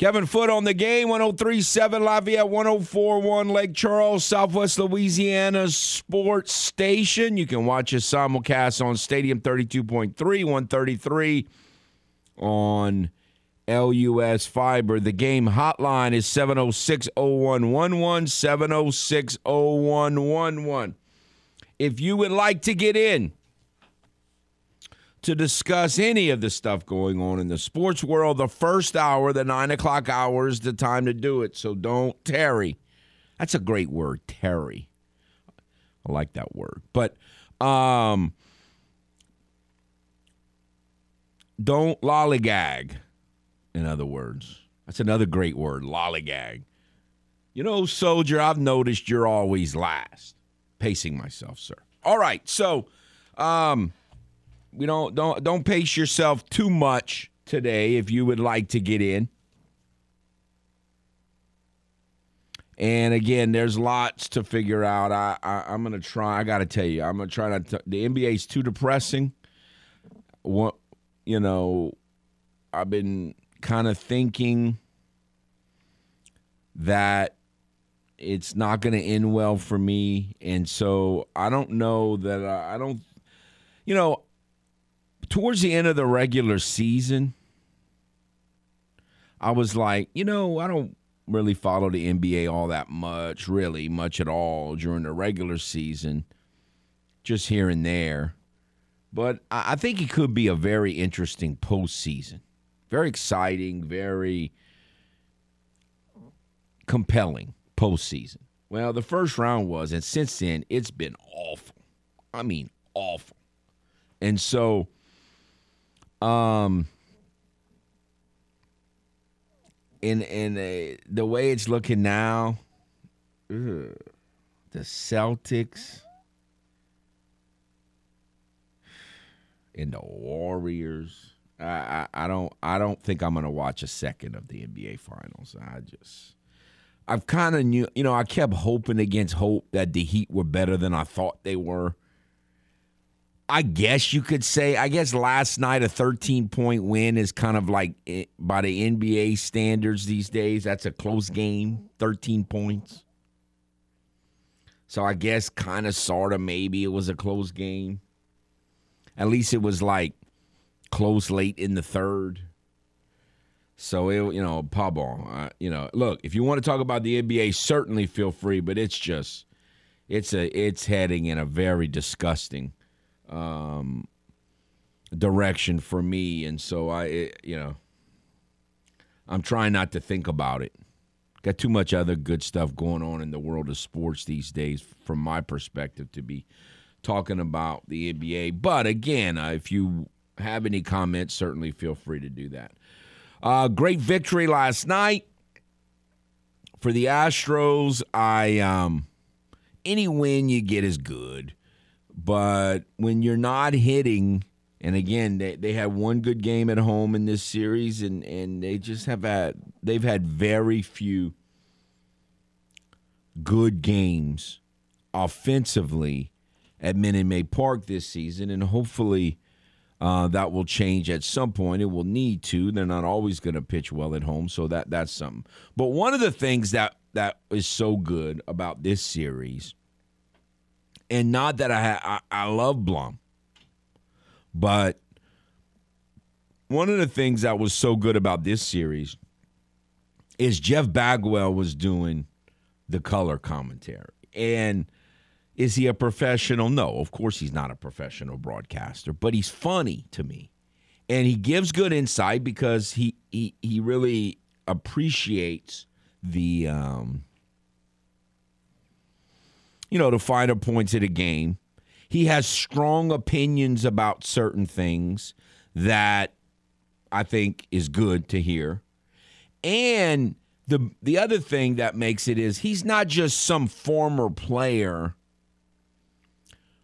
Kevin Foote on the game, 1037 Lafayette, 1041 Lake Charles, Southwest Louisiana Sports Station. You can watch us simulcast on Stadium 32.3, 133 on LUS Fiber. The game hotline is 706 0111, 706 0111. If you would like to get in, to discuss any of the stuff going on in the sports world. The first hour, the nine o'clock hour, is the time to do it. So don't tarry. That's a great word, tarry. I like that word. But um, don't lollygag, in other words. That's another great word, lollygag. You know, soldier, I've noticed you're always last. Pacing myself, sir. All right, so um, you don't don't don't pace yourself too much today if you would like to get in. And again, there's lots to figure out. I, I am gonna try. I gotta tell you, I'm gonna try not to. The NBA's too depressing. What you know, I've been kind of thinking that it's not going to end well for me, and so I don't know that I, I don't. You know, towards the end of the regular season, I was like, you know, I don't really follow the NBA all that much, really, much at all during the regular season, just here and there. But I think it could be a very interesting postseason. Very exciting, very compelling postseason. Well, the first round was, and since then, it's been awful. I mean, awful. And so um, in in a, the way it's looking now, ugh, the Celtics and the Warriors. I, I, I don't I don't think I'm gonna watch a second of the NBA Finals. I just I've kind of knew you know I kept hoping against hope that the Heat were better than I thought they were. I guess you could say, I guess last night a 13 point win is kind of like eh, by the NBA standards these days. That's a close game, 13 points. So I guess kind of, sort of, maybe it was a close game. At least it was like close late in the third. So it, you know, Pabon, uh, you know, look, if you want to talk about the NBA, certainly feel free, but it's just, it's a, it's heading in a very disgusting um, direction for me, and so I, it, you know, I'm trying not to think about it. Got too much other good stuff going on in the world of sports these days, from my perspective, to be talking about the NBA. But again, uh, if you have any comments, certainly feel free to do that. Uh, great victory last night for the Astros. I um, any win you get is good. But when you're not hitting, and again, they, they had one good game at home in this series, and, and they just have had they've had very few good games offensively at Minute Maid Park this season, and hopefully uh, that will change at some point. It will need to. They're not always going to pitch well at home, so that that's something. But one of the things that that is so good about this series and not that I, I I love Blum, but one of the things that was so good about this series is Jeff Bagwell was doing the color commentary. And is he a professional? No, of course he's not a professional broadcaster, but he's funny to me. And he gives good insight because he he, he really appreciates the um, you know, the finer points of the game. He has strong opinions about certain things that I think is good to hear. And the the other thing that makes it is he's not just some former player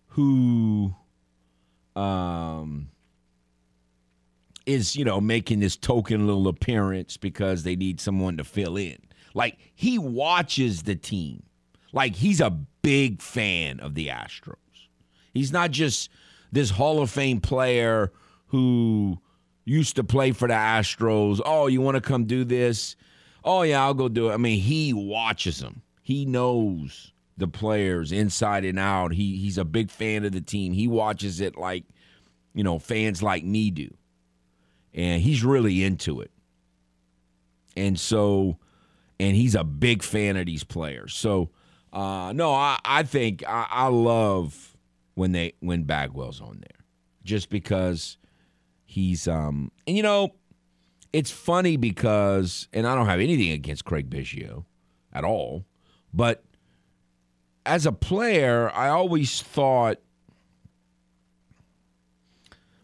who um is you know making this token little appearance because they need someone to fill in. Like he watches the team. Like he's a big fan of the Astros. He's not just this Hall of Fame player who used to play for the Astros. Oh, you want to come do this? Oh yeah, I'll go do it. I mean, he watches them. He knows the players inside and out. He he's a big fan of the team. He watches it like, you know, fans like me do. And he's really into it. And so and he's a big fan of these players. So uh no, I, I think I, I love when they when Bagwell's on there. Just because he's um and you know, it's funny because and I don't have anything against Craig Biggio at all, but as a player, I always thought.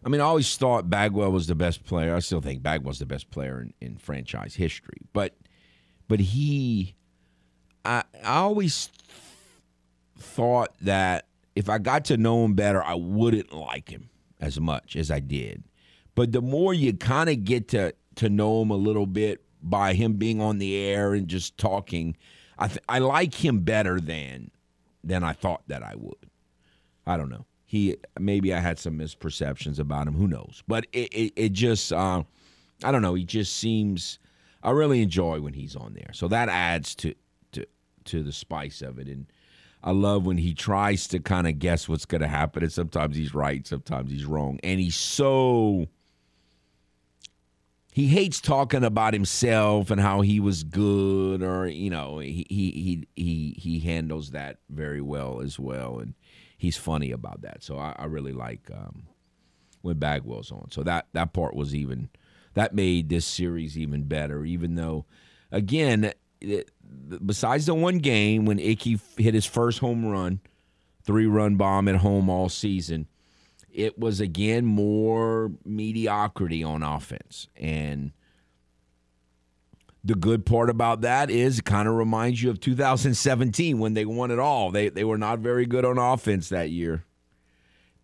I mean, I always thought Bagwell was the best player. I still think Bagwell's the best player in, in franchise history. But, but he, I, I always thought that if I got to know him better, I wouldn't like him as much as I did. But the more you kind of get to to know him a little bit by him being on the air and just talking, I th- I like him better than than I thought that I would. I don't know. He maybe I had some misperceptions about him. Who knows? But it it, it just uh, I don't know. He just seems. I really enjoy when he's on there. So that adds to to the spice of it. And I love when he tries to kind of guess what's going to happen. And sometimes he's right, sometimes he's wrong. And he's so he hates talking about himself and how he was good or you know he he he he handles that very well as well and he's funny about that so i, I really like um, when bagwell's on so that that part was even that made this series even better even though again besides the one game when icky hit his first home run three run bomb at home all season it was again more mediocrity on offense. And the good part about that is it kind of reminds you of 2017 when they won it all. They they were not very good on offense that year.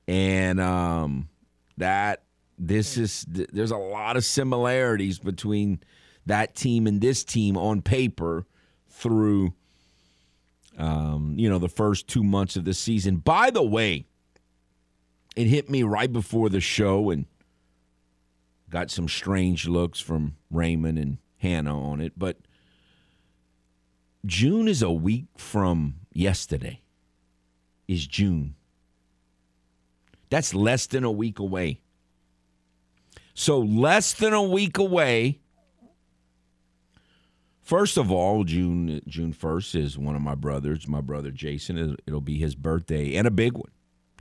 And um, that this is there's a lot of similarities between that team and this team on paper through um, you know the first two months of the season. By the way, it hit me right before the show and got some strange looks from Raymond and Hannah on it. But June is a week from yesterday, is June. That's less than a week away. So, less than a week away. First of all, June June first is one of my brothers, my brother Jason. It'll be his birthday and a big one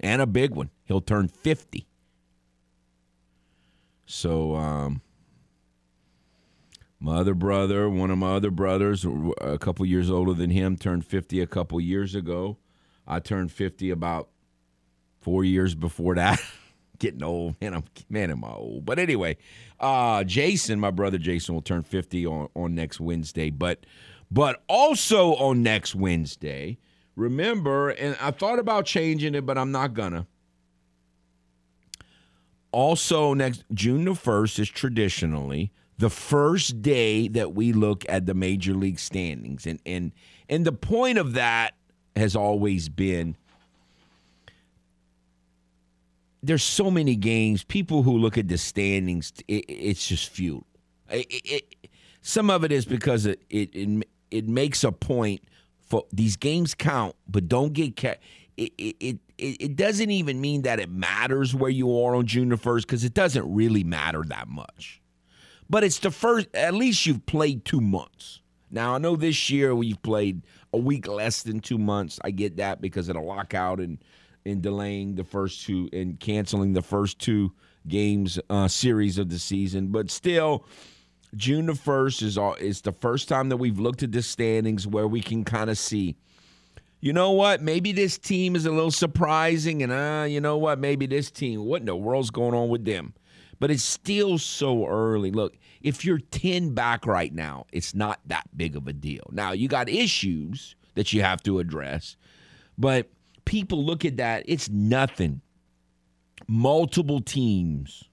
and a big one. He'll turn 50. So, um, my other brother, one of my other brothers, a couple years older than him, turned 50 a couple years ago. I turned 50 about four years before that. Getting old, man. I'm man, am I old? But anyway, uh, Jason, my brother Jason, will turn 50 on, on next Wednesday. But but also on next Wednesday, Remember, and I thought about changing it, but I'm not gonna. Also, next June the 1st is traditionally the first day that we look at the major league standings. And and and the point of that has always been there's so many games. People who look at the standings, it, it's just futile. It, it, some of it is because it, it it makes a point for these games count, but don't get ca- it, it, it, doesn't even mean that it matters where you are on June the 1st because it doesn't really matter that much. But it's the first, at least you've played two months. Now, I know this year we've played a week less than two months. I get that because of the lockout and, and delaying the first two and canceling the first two games uh, series of the season. But still, June the first is all is the first time that we've looked at the standings where we can kind of see. You know what? Maybe this team is a little surprising, and uh, you know what? Maybe this team. What in the world's going on with them? but it's still so early. Look, if you're 10 back right now, it's not that big of a deal. Now, you got issues that you have to address, but people look at that, it's nothing. Multiple teams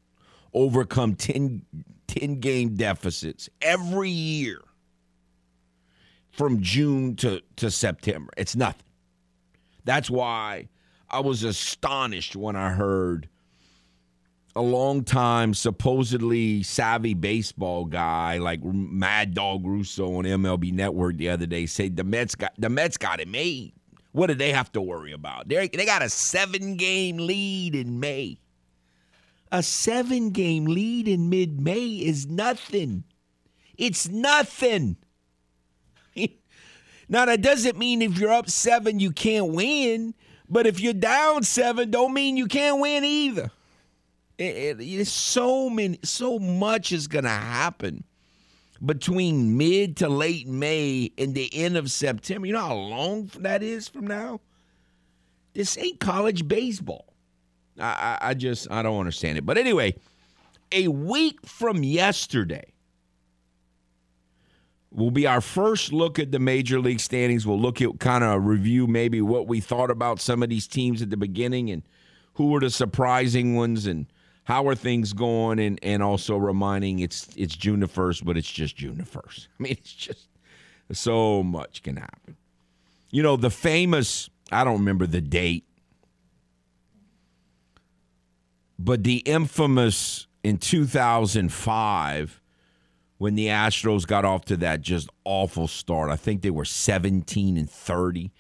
overcome 10, 10 game deficits every year from June to, to September. It's nothing. That's why I was astonished when I heard a long time supposedly savvy baseball guy like Mad Dog Russo on MLB Network the other day say the Mets got the Mets got it made. What do they have to worry about? They they got a seven game lead in May. A seven game lead in mid May is nothing. It's nothing. now that doesn't mean if you're up seven you can't win, but if you're down seven, don't mean you can't win either. It, it, it's so many, so much is going to happen between mid to late May and the end of September. You know how long that is from now? This ain't college baseball. I, I, I just, I don't understand it. But anyway, a week from yesterday will be our first look at the major league standings. We'll look at kind of review maybe what we thought about some of these teams at the beginning and who were the surprising ones and how are things going and and also reminding it's it's June the first, but it's just June the first. I mean, it's just so much can happen. You know, the famous I don't remember the date, but the infamous in 2005 when the Astros got off to that just awful start. I think they were 17 and 30.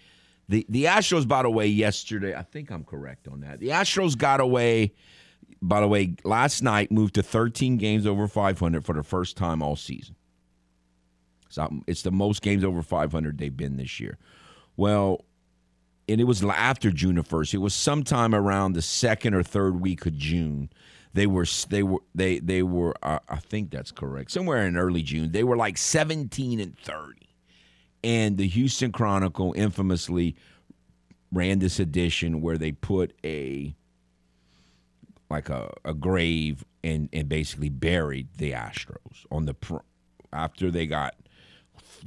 The the Astros, by the way, yesterday, I think I'm correct on that. The Astros got away by the way, last night moved to 13 games over 500 for the first time all season. So it's the most games over 500 they've been this year. Well, and it was after June the first. It was sometime around the second or third week of June. They were they were they they were uh, I think that's correct. Somewhere in early June, they were like 17 and 30. And the Houston Chronicle infamously ran this edition where they put a like a, a grave and, and basically buried the Astros on the pr- after they got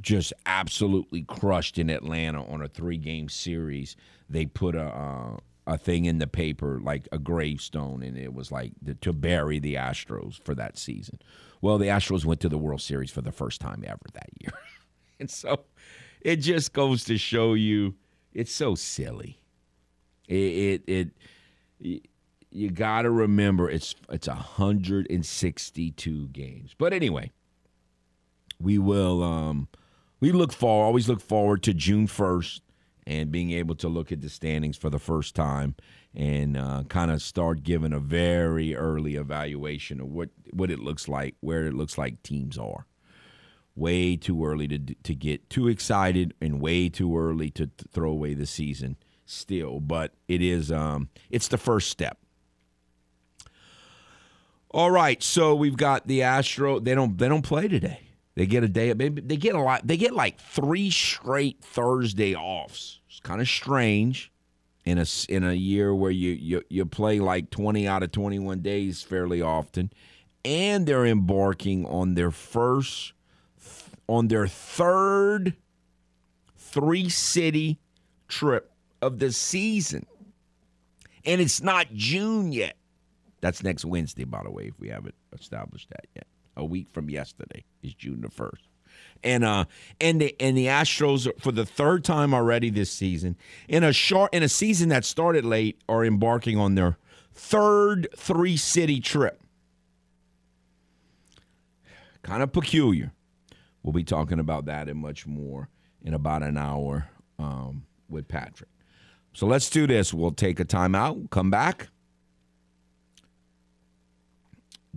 just absolutely crushed in Atlanta on a three game series. They put a uh, a thing in the paper like a gravestone, and it was like the, to bury the Astros for that season. Well, the Astros went to the World Series for the first time ever that year, and so it just goes to show you it's so silly. It it, it you got to remember it's it's 162 games. But anyway, we will um we look forward always look forward to June 1st and being able to look at the standings for the first time and uh, kind of start giving a very early evaluation of what what it looks like, where it looks like teams are. Way too early to to get too excited and way too early to, to throw away the season still, but it is um it's the first step all right, so we've got the Astro. They don't they don't play today. They get a day. They get a lot. They get like three straight Thursday offs. It's kind of strange in a in a year where you, you you play like twenty out of twenty one days fairly often, and they're embarking on their first on their third three city trip of the season, and it's not June yet. That's next Wednesday, by the way, if we haven't established that yet. A week from yesterday is June the first. And uh and the and the Astros for the third time already this season in a short in a season that started late are embarking on their third three city trip. Kind of peculiar. We'll be talking about that and much more in about an hour um, with Patrick. So let's do this. We'll take a timeout, come back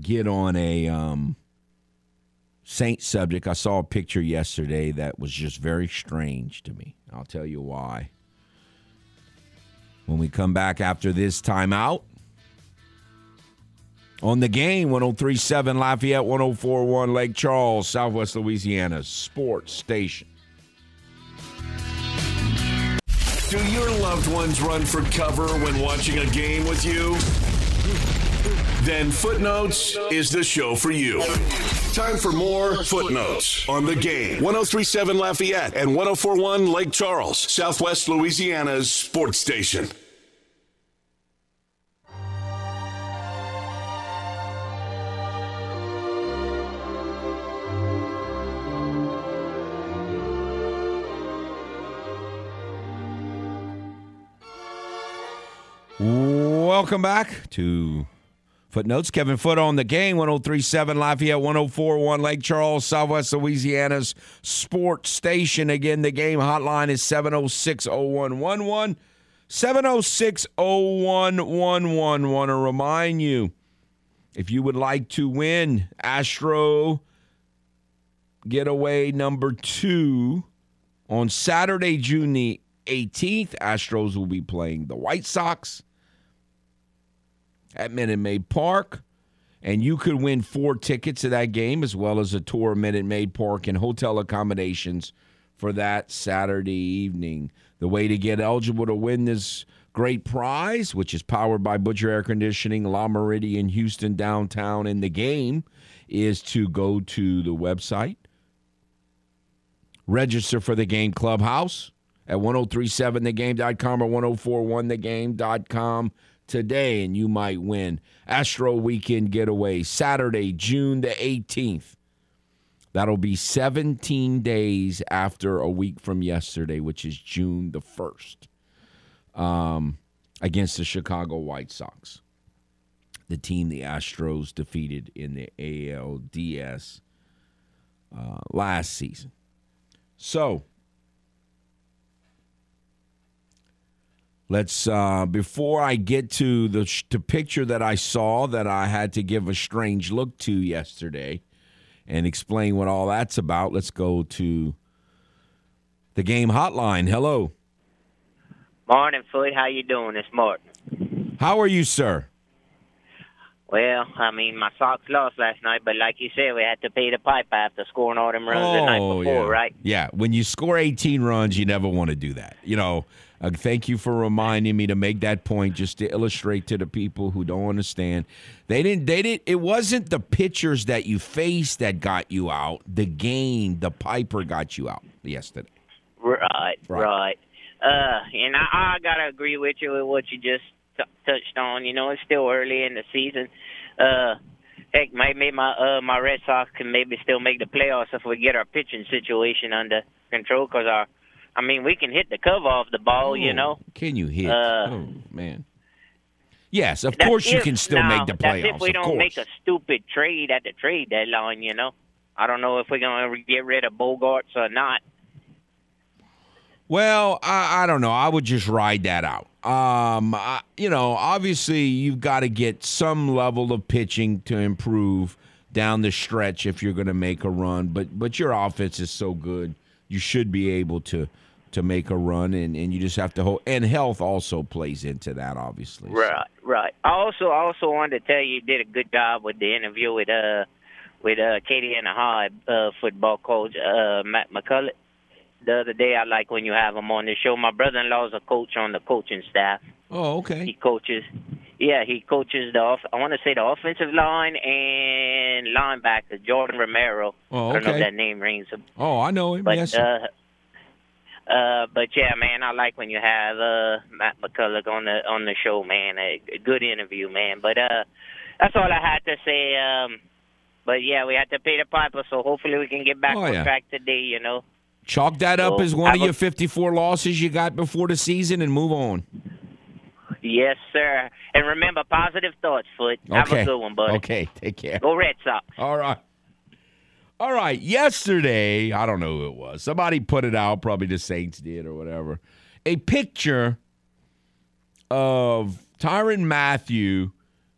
get on a um, Saint subject. I saw a picture yesterday that was just very strange to me. I'll tell you why. When we come back after this timeout, on the game, 1037 Lafayette, 1041 Lake Charles, Southwest Louisiana, sports station. Do your loved ones run for cover when watching a game with you? Then Footnotes is the show for you. Time for more Footnotes on the game. 1037 Lafayette and 1041 Lake Charles, Southwest Louisiana's sports station. Welcome back to Footnotes. Kevin Foote on the game, 1037 Lafayette, 1041 Lake Charles, Southwest Louisiana's sports station. Again, the game hotline is 706 0111. 706 0111. Want to remind you if you would like to win Astro getaway number two on Saturday, June the 18th, Astros will be playing the White Sox at Minute Maid Park. And you could win four tickets to that game, as well as a tour of Minute Maid Park and hotel accommodations for that Saturday evening. The way to get eligible to win this great prize, which is powered by Butcher Air Conditioning, La Meridien, Houston, downtown, in the game, is to go to the website, register for the game clubhouse at 1037thegame.com or 1041thegame.com today, and you might win. Astro Weekend Getaway, Saturday, June the 18th. That'll be 17 days after a week from yesterday, which is June the 1st, um, against the Chicago White Sox, the team the Astros defeated in the ALDS uh, last season. So, Let's uh, before I get to the the picture that I saw that I had to give a strange look to yesterday, and explain what all that's about. Let's go to the game hotline. Hello. Morning, Foote. How you doing this morning? How are you, sir? Well, I mean, my Sox lost last night, but like you said, we had to pay the pipe after scoring all them runs the night before, yeah. right? Yeah. When you score 18 runs, you never want to do that. You know, uh, thank you for reminding me to make that point just to illustrate to the people who don't understand. They didn't they didn't it wasn't the pitchers that you faced that got you out. The game, the piper got you out yesterday. Right, Right. right. Uh, and I, I gotta agree with you with what you just t- touched on. You know, it's still early in the season. Uh, heck, maybe my uh my Red Sox can maybe still make the playoffs if we get our pitching situation under control. Cause our, I mean, we can hit the cover off the ball. You Oh, know. Can you hit? Uh, oh man. Yes, of course you can still now, make the playoffs. That's if we don't course. make a stupid trade at the trade deadline, you know. I don't know if we're going to ever get rid of Bogaerts or not. Well, I, I don't know. I would just ride that out. Um, I, you know, obviously you've got to get some level of pitching to improve down the stretch if you're going to make a run. But but your offense is so good, you should be able to to make a run, and, and you just have to hold. And health also plays into that, obviously. Right, right. I also also wanted to tell you, you did a good job with the interview with uh with uh Katie and the High uh, football coach uh Matt McCullough. The other day, I like when you have him on the show. My brother-in-law is a coach on the coaching staff. Oh, okay. He coaches, yeah, he coaches the off. I want to say the offensive line and linebacker Jordan Romero. Oh, okay. I don't know if that name rings a Oh, I know him. But yes. uh, uh, but yeah, man, I like when you have uh Matt McCullough on the on the show, man. A, a good interview, man. But uh, that's all I had to say. Um, but yeah, we had to pay the piper, so hopefully we can get back Oh, on yeah. track today. You know. Chalk that up so as one of a- your 54 losses you got before the season and move on. Yes, sir. And remember, positive thoughts, Foote. Have okay. a good one, buddy. Okay. Take care. Go Red Sox. All right. All right. Yesterday, I don't know who it was. Somebody put it out, probably the Saints did or whatever. A picture of Tyrann Mathieu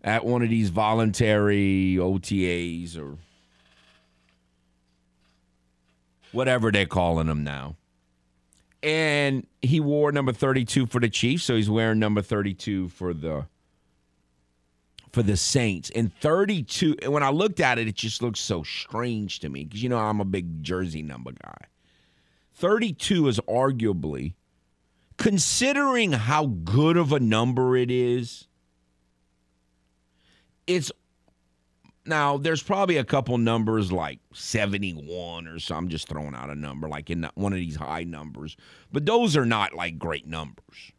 at one of these voluntary OTAs or whatever they're calling him now. And he wore number 32 for the Chiefs, so he's wearing number 32 for the for the Saints. And 32, and when I looked at it, it just looked so strange to me because you know I'm a big jersey number guy. 32 is arguably, considering how good of a number it is, it's now there's probably a couple numbers like 71 or so. I'm just throwing out a number like in one of these high numbers, but those are not like great numbers.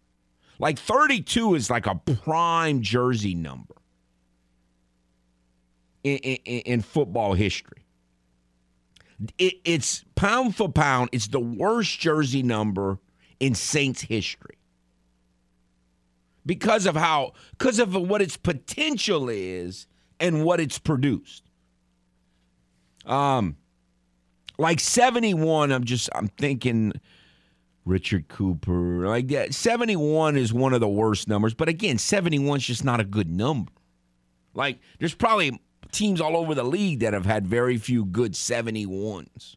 Like 32 is like a prime jersey number in, in, in football history. It, it's pound for pound, it's the worst jersey number in Saints history because of how, because of what its potential is and what it's produced. Um, like 71, I'm just, I'm thinking Richard Cooper, like that. 71 is one of the worst numbers, but again, 71 is just not a good number. Like, there's probably teams all over the league that have had very few good 71s.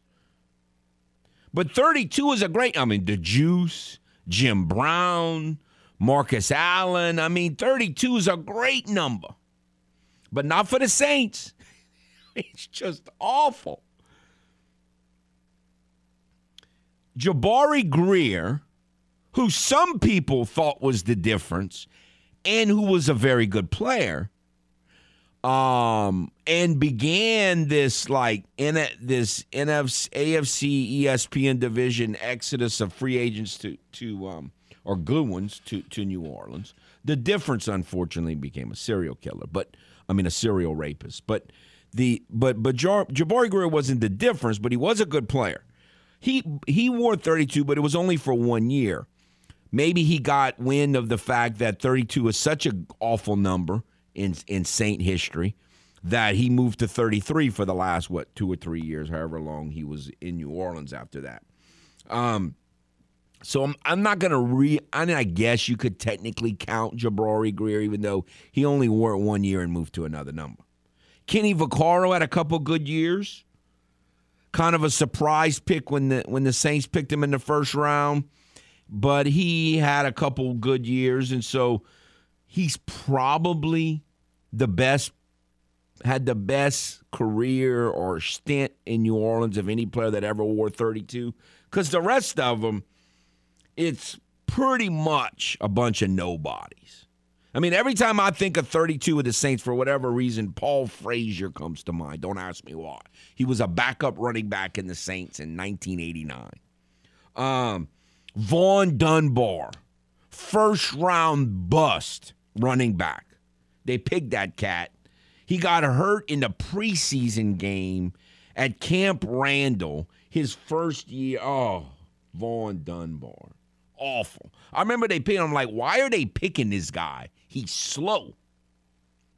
But 32 is a great, I mean, the Juice, Jim Brown, Marcus Allen. I mean, 32 is a great number, but not for the Saints. It's just awful. Jabari Greer, who some people thought was the difference and who was a very good player, um, and began this like in this NFC, AFC ESPN division exodus of free agents to to um or good ones to to New Orleans. The difference, unfortunately, became a serial killer, but I mean a serial rapist. But the but but Jabari Greer wasn't the difference, but he was a good player. He he wore 32, but it was only for one year. Maybe he got wind of the fact that 32 is such an awful number in in Saint history that he moved to 33 for the last what two or three years, however long he was in New Orleans after that. Um, so I'm I'm not gonna re. I mean, I guess you could technically count Jabari Greer, even though he only wore it one year and moved to another number. Kenny Vaccaro had a couple good years. Kind of a surprise pick when the when the Saints picked him in the first round, but he had a couple good years, and so he's probably the best had the best career or stint in New Orleans of any player that ever wore 32 cuz the rest of them it's pretty much a bunch of nobodies. I mean, every time I think of 32 of the Saints, for whatever reason, Paul Frazier comes to mind. Don't ask me why. He was a backup running back in the Saints in 1989. Um, Vaughn Dunbar, first round bust running back. They picked that cat. He got hurt in the preseason game at Camp Randall his first year. Oh, Vaughn Dunbar. Awful. I remember they picked him. like, why are they picking this guy? He's slow.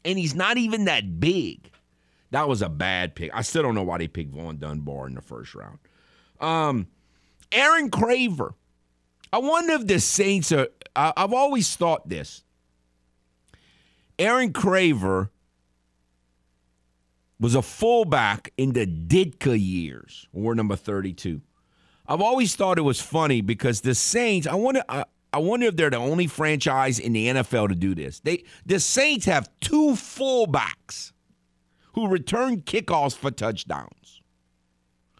And he's not even that big. That was a bad pick. I still don't know why they picked Vaughn Dunbar in the first round. Um, Aaron Craver. I wonder if the Saints are. I, I've always thought this. Aaron Craver was a fullback in the Ditka years, war number 32. I've always thought it was funny because the Saints, I wonder I, I wonder if they're the only franchise in the NFL to do this. They the Saints have two fullbacks who return kickoffs for touchdowns.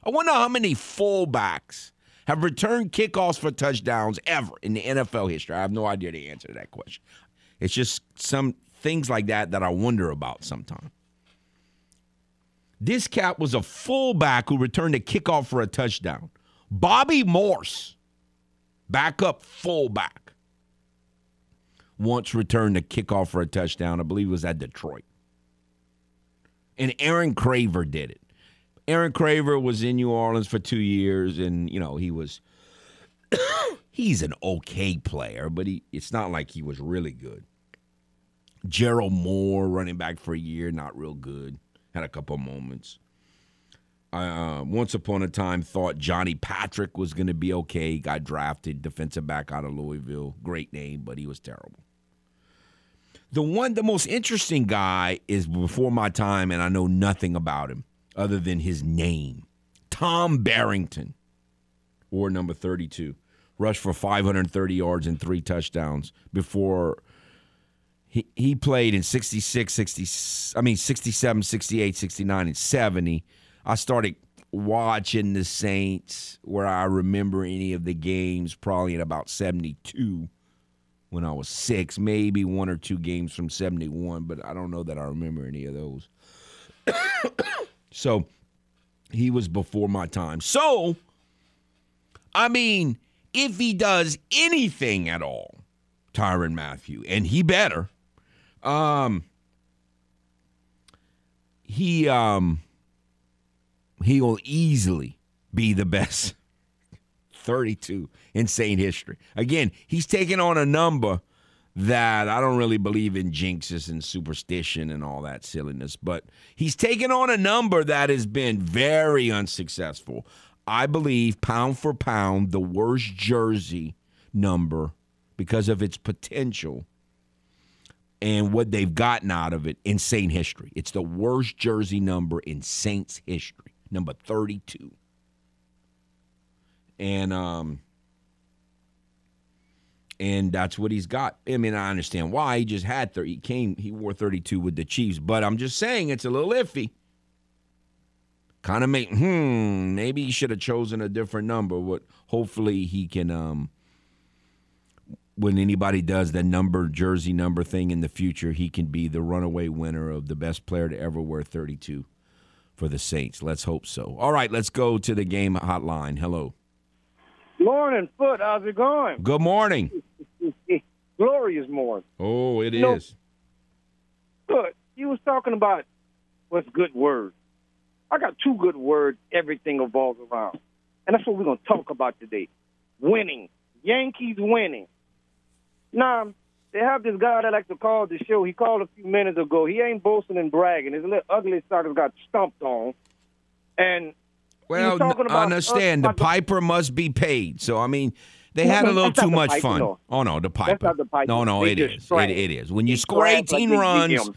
I wonder how many fullbacks have returned kickoffs for touchdowns ever in the NFL history. I have no idea the answer to that question. It's just some things like that that I wonder about sometimes. This cat was a fullback who returned a kickoff for a touchdown. Bobby Morse, backup fullback, once returned a kickoff for a touchdown. I believe it was at Detroit. And Aaron Craver did it. Aaron Craver was in New Orleans for two years, and you know he was. he's an okay player, but he it's not like he was really good. Gerald Moore, running back for a year, not real good. Had a couple moments. I uh, once upon a time thought Johnny Patrick was going to be okay. Got drafted, defensive back out of Louisville. Great name, but he was terrible. The one, the most interesting guy is before my time, and I know nothing about him other than his name. Tom Barrington, or number 32, rushed for 530 yards and three touchdowns before he, he played in 66, 60, I mean 67, 68, 69, and 70. I started watching the Saints where I remember any of the games probably in about 72 when I was six, maybe one or two games from 71, but I don't know that I remember any of those. so he was before my time. So, I mean, if he does anything at all, Tyrann Mathieu, and he better, um, he um, he will easily be the best 32 in Saint history. Again, he's taking on a number that I don't really believe in jinxes and superstition and all that silliness, but he's taken on a number that has been very unsuccessful. I believe pound for pound, the worst jersey number because of its potential and what they've gotten out of it in Saint history. It's the worst jersey number in Saints history, number 32. And um and that's what he's got. I mean, I understand why he just had 30. He came, he wore 32 with the Chiefs, but I'm just saying it's a little iffy. Kind of make, hmm, maybe he should have chosen a different number. What hopefully he can, um, when anybody does the number jersey number thing in the future, he can be the runaway winner of the best player to ever wear 32 for the Saints. Let's hope so. All right, let's go to the game hotline. Hello. Morning, Foote. How's it going? Good morning. Glorious morning. Oh, it is. No. Foote, you was talking about what's good words. I got two good words everything evolves around. And that's what we're going to talk about today. Winning. Yankees winning. Now, they have this guy that likes to call the show. He called a few minutes ago. He ain't boasting and bragging. His little ugly sucker got stumped on. And well, I understand. the piper must be paid. So, I mean, they had a little too much pipe, fun. No. Oh no, the piper. That's not the piper. No, no, they it is. It, it is. When you score 18 like runs,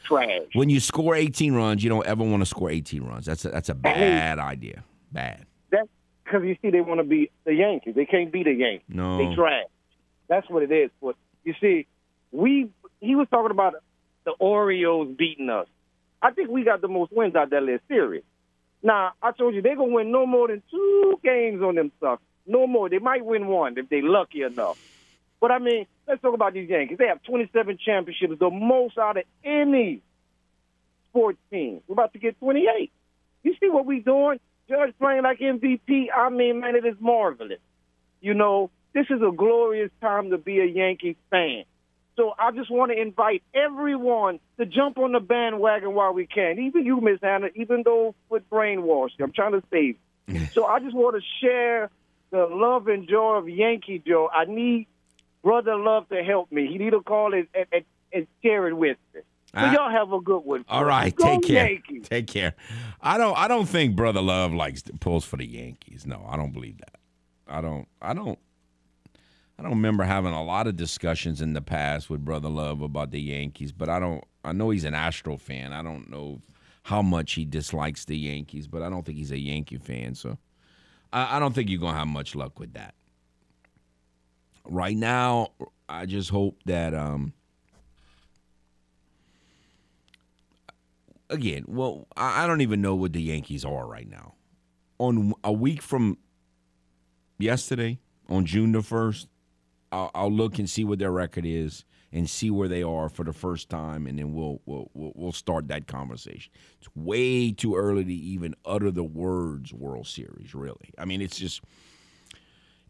when you score 18 runs, you don't ever want to score 18 runs. That's a, that's a bad idea. Bad. That's because you see, they want to be the Yankees. They can't be the Yankees. No, they trash. That's what it is. But you see, we he was talking about the Orioles beating us. I think we got the most wins out that list series. Now, I told you they're gonna win no more than two games on them stuff. No more. They might win one if they're lucky enough. But I mean, let's talk about these Yankees. They have 27 championships, the most out of any sports team. We're about to get 28. You see what we're doing? Judge playing like MVP. I mean, man, it is marvelous. You know, this is a glorious time to be a Yankee fan. So I just want to invite everyone to jump on the bandwagon while we can. Even you, Miss Hannah, even though with brainwashed, I'm trying to save. so I just want to share the love and joy of Yankee Joe. I need brother love to help me. He need to call and, and, and share it with me. So y'all have a good one. All right, Go take care. Yankees. Take care. I don't. I don't think brother love likes pulls for the Yankees. No, I don't believe that. I don't. I don't. I don't remember having a lot of discussions in the past with Brother Love about the Yankees, but I don't. I know he's an Astro fan. I don't know how much he dislikes the Yankees, but I don't think he's a Yankee fan. So I, I don't think you're gonna have much luck with that. Right now, I just hope that. Um, again, well, I, I don't even know what the Yankees are right now. On a week from yesterday, on June the first, I'll, I'll, look and see what their record is and see where they are for the first time, and then we'll we'll we'll start that conversation. It's way too early to even utter the words World Series. Really, I mean, it's just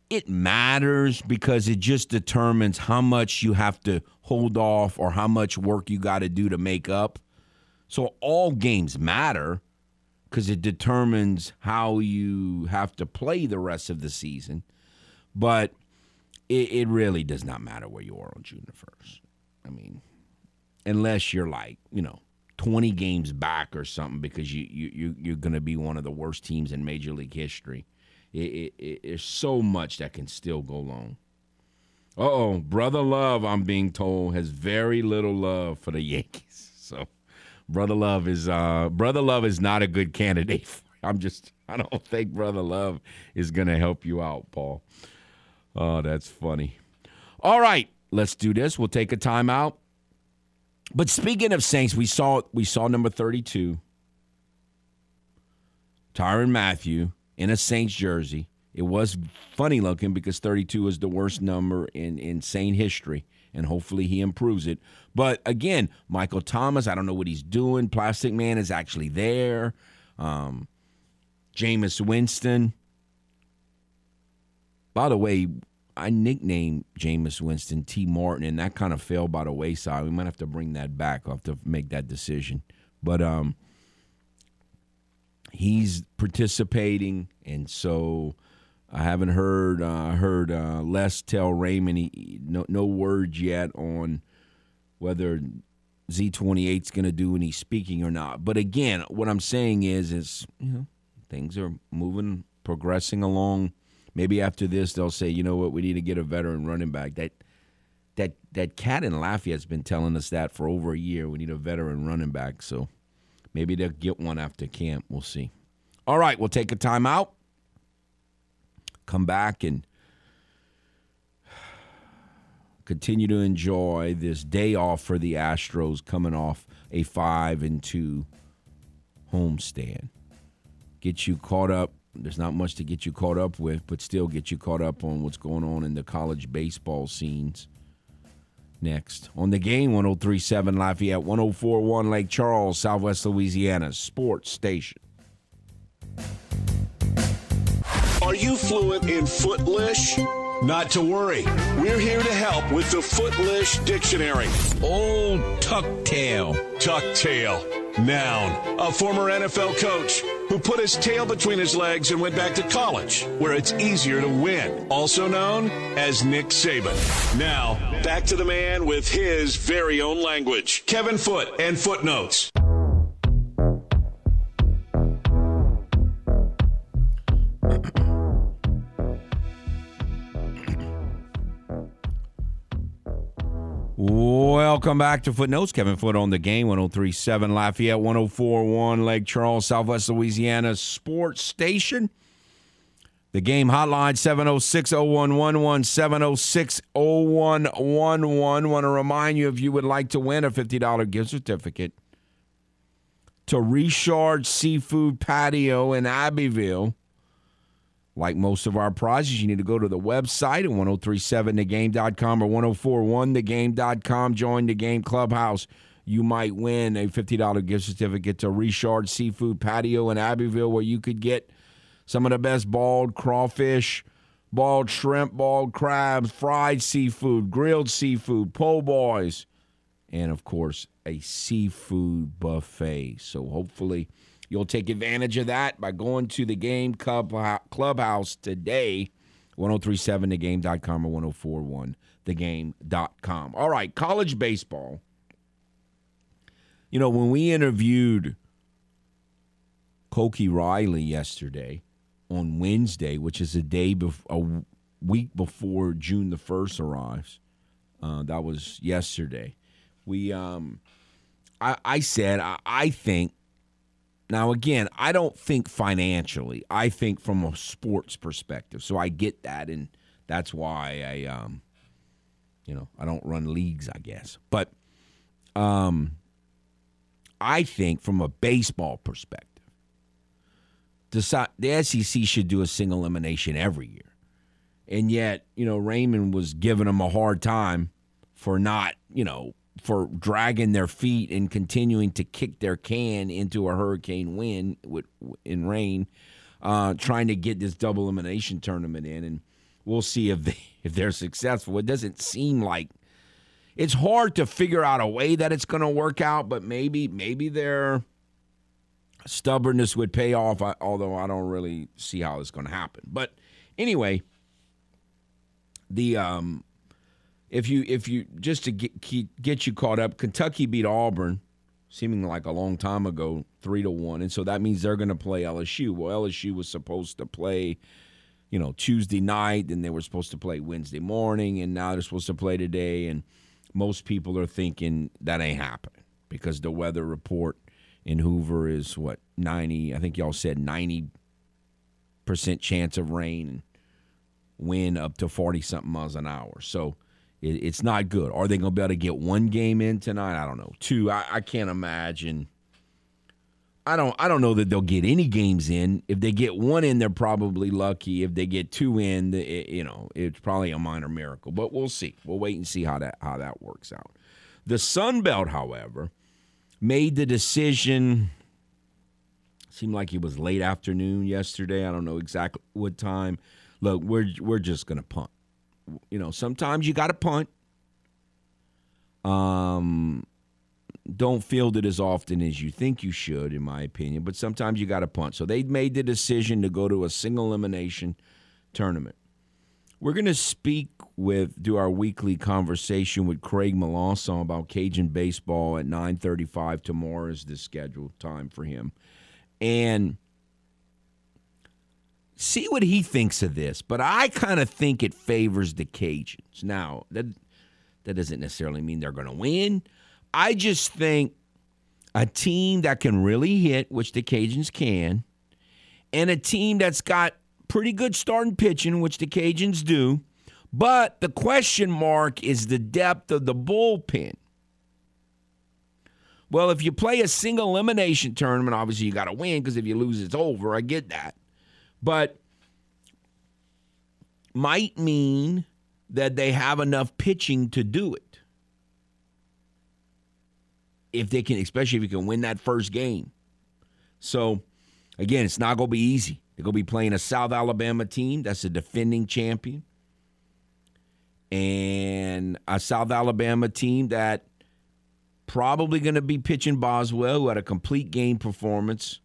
it matters because it just determines how much you have to hold off or how much work you got to do to make up. So all games matter because it determines how you have to play the rest of the season. But it, it really does not matter where you are on June the first. I mean, unless you're like you know 20 games back or something because you you you're going to be one of the worst teams in Major League history. It, it, it, there's so much that can still go long. oh, brother Love, I'm being told, has very little love for the Yankees. So, brother Love is uh, brother Love is not a good candidate. I'm just I don't think brother Love is going to help you out, Paul. Oh, that's funny. All right, let's do this. We'll take a timeout. But speaking of Saints, we saw we saw number 32, Tyrann Mathieu in a Saints jersey, it was funny looking because 32 is the worst number in in Saint history, and hopefully he improves it. But again, Michael Thomas, I don't know what he's doing. Plastic Man is actually there. Um, Jameis Winston. By the way, I nicknamed Jameis Winston T. Martin, and that kind of fell by the wayside. We might have to bring that back. I'll have to make that decision. But um, he's participating, and so I haven't heard uh, heard uh, Les tell Raymond he, no no words yet on whether Z28 is going to do any speaking or not. But again, what I'm saying is is you know things are moving, progressing along maybe after this they'll say, you know what, we need to get a veteran running back. That that that cat in Lafayette's been telling us that for over a year. We need a veteran running back. So maybe they'll get one after camp. We'll see. All right, we'll take a timeout. Come back and continue to enjoy this day off for the Astros coming off a five and two homestand. Get you caught up there's not much to get you caught up with, but still get you caught up on what's going on in the college baseball scenes. Next on the game, 1037 Lafayette, 1041 Lake Charles, Southwest Louisiana, sports station. Are you fluent in Footlish? Not to worry. We're here to help with the Footlish Dictionary. Old tucktail. Tucktail. Noun. A former NFL coach who put his tail between his legs and went back to college, where it's easier to win. Also known as Nick Saban. Now, back to the man with his very own language. Kevin Foote and Footnotes. Welcome back to Footnotes. Kevin Foote on the game, 1037 Lafayette, 1041 Lake Charles, Southwest Louisiana Sports Station. The game hotline 706 0111 706 0111. Want to remind you if you would like to win a $50 gift certificate to Richard Seafood Patio in Abbeville like most of our prizes, you need to go to the website at 1037thegame.com or 1041thegame.com. Join the game clubhouse. You might win a $50 gift certificate to Richard Seafood Patio in Abbeville, where you could get some of the best bald crawfish, bald shrimp, bald crabs, fried seafood, grilled seafood, po' boys, and of course, a seafood buffet. So hopefully, You'll take advantage of that by going to the game clubhouse today, 1037thegame.com or 1041thegame.com. All right, college baseball. You know, when we interviewed Koki Riley yesterday on Wednesday, which is a day, before a week before June the 1st arrives, uh, that was yesterday. We, um, I, I said, I think now, again, I don't think financially. I think from a sports perspective. So I get that, and that's why I, um, you know, I don't run leagues, I guess. But um, I think from a baseball perspective, the, SEC should do a single elimination every year. And yet, you know, Raymond was giving them a hard time for not, you know, for dragging their feet and continuing to kick their can into a hurricane wind with in rain, uh, trying to get this double elimination tournament in, and we'll see if they if they're successful. It doesn't seem like it's hard to figure out a way that it's going to work out, but maybe maybe their stubbornness would pay off. Although I don't really see how it's going to happen. But anyway, the um, if you if you just to get get you caught up, Kentucky beat Auburn, seeming like a long time ago, three to one, and so that means they're going to play LSU. Well, LSU was supposed to play, you know, Tuesday night, and they were supposed to play Wednesday morning, and now they're supposed to play today, and most people are thinking that ain't happening because the weather report in Hoover is what ninety. I think y'all said ninety percent chance of rain, wind up to forty something miles an hour. So it, it's not good. Are they going to be able to get one game in tonight? I don't know. Two, I, I can't imagine I don't I don't know that they'll get any games in. If they get one in, they're probably lucky. If they get two in, it, you know, it's probably a minor miracle. But we'll see. We'll wait and see how that how that works out. The Sun Belt, however, made the decision. Seemed like it was late afternoon yesterday. I don't know exactly what time. Look, we're we're just gonna punt. You know, sometimes you got to punt. Um, don't field it as often as you think you should, in my opinion. But sometimes you got to punt. So they made the decision to go to a single elimination tournament. We're going to speak with do our weekly conversation with Craig Melanson about Cajun baseball at 9:35 tomorrow is the scheduled time for him. And see what he thinks of this, but I kind of think it favors the Cajuns. Now, that that doesn't necessarily mean they're going to win. I just think a team that can really hit, which the Cajuns can, and a team that's got pretty good starting pitching, which the Cajuns do. But the question mark is the depth of the bullpen. Well, if you play a single elimination tournament, obviously you got to win because if you lose, it's over. I get that. But might mean that they have enough pitching to do it if they can, especially if you can win that first game. So, again, it's not going to be easy. They're going to be playing a South Alabama team that's a defending champion and a South Alabama team that probably going to be pitching Boswell, who had a complete game performance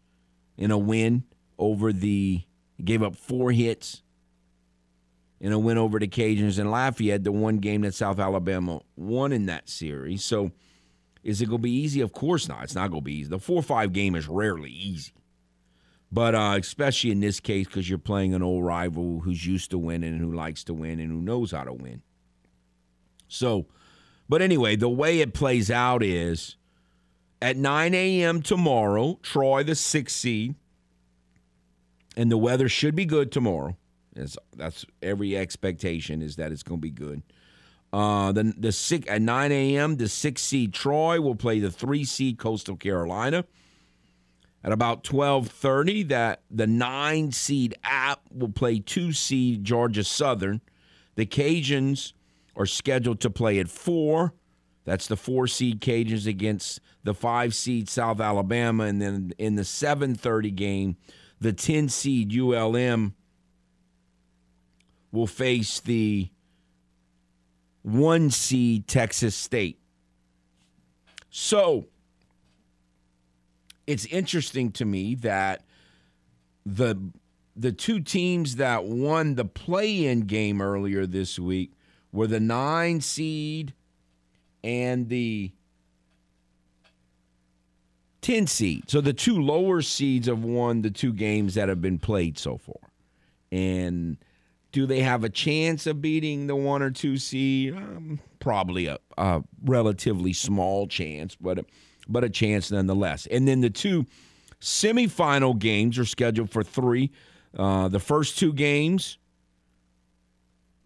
in a win over the gave up four hits in a win over the Cajuns and Lafayette, the one game that South Alabama won in that series. So is it going to be easy? Of course not. It's not going to be easy. The 4 5 game is rarely easy. But uh, especially in this case, because you're playing an old rival who's used to winning and who likes to win and who knows how to win. So, but anyway, the way it plays out is at 9 a.m. tomorrow, Troy, the sixth seed, and the weather should be good tomorrow. That's, that's every expectation is that it's going to be good. Uh, the the six at 9 a.m. The six seed Troy will play the three seed Coastal Carolina. At about 12:30, that the nine seed App will play two seed Georgia Southern. The Cajuns are scheduled to play at four. That's the four seed Cajuns against the five seed South Alabama, and then in the 7:30 game, the 10 seed ULM will face the one seed Texas State. So it's interesting to me that the the two teams that won the play-in game earlier this week were the 9 seed and the 10 seed. So the two lower seeds have won the two games that have been played so far. And do they have a chance of beating the one or two seed? Um, probably a, a, relatively small chance, but a, but a chance nonetheless. And then the two semifinal games are scheduled for three. Uh, the first two games,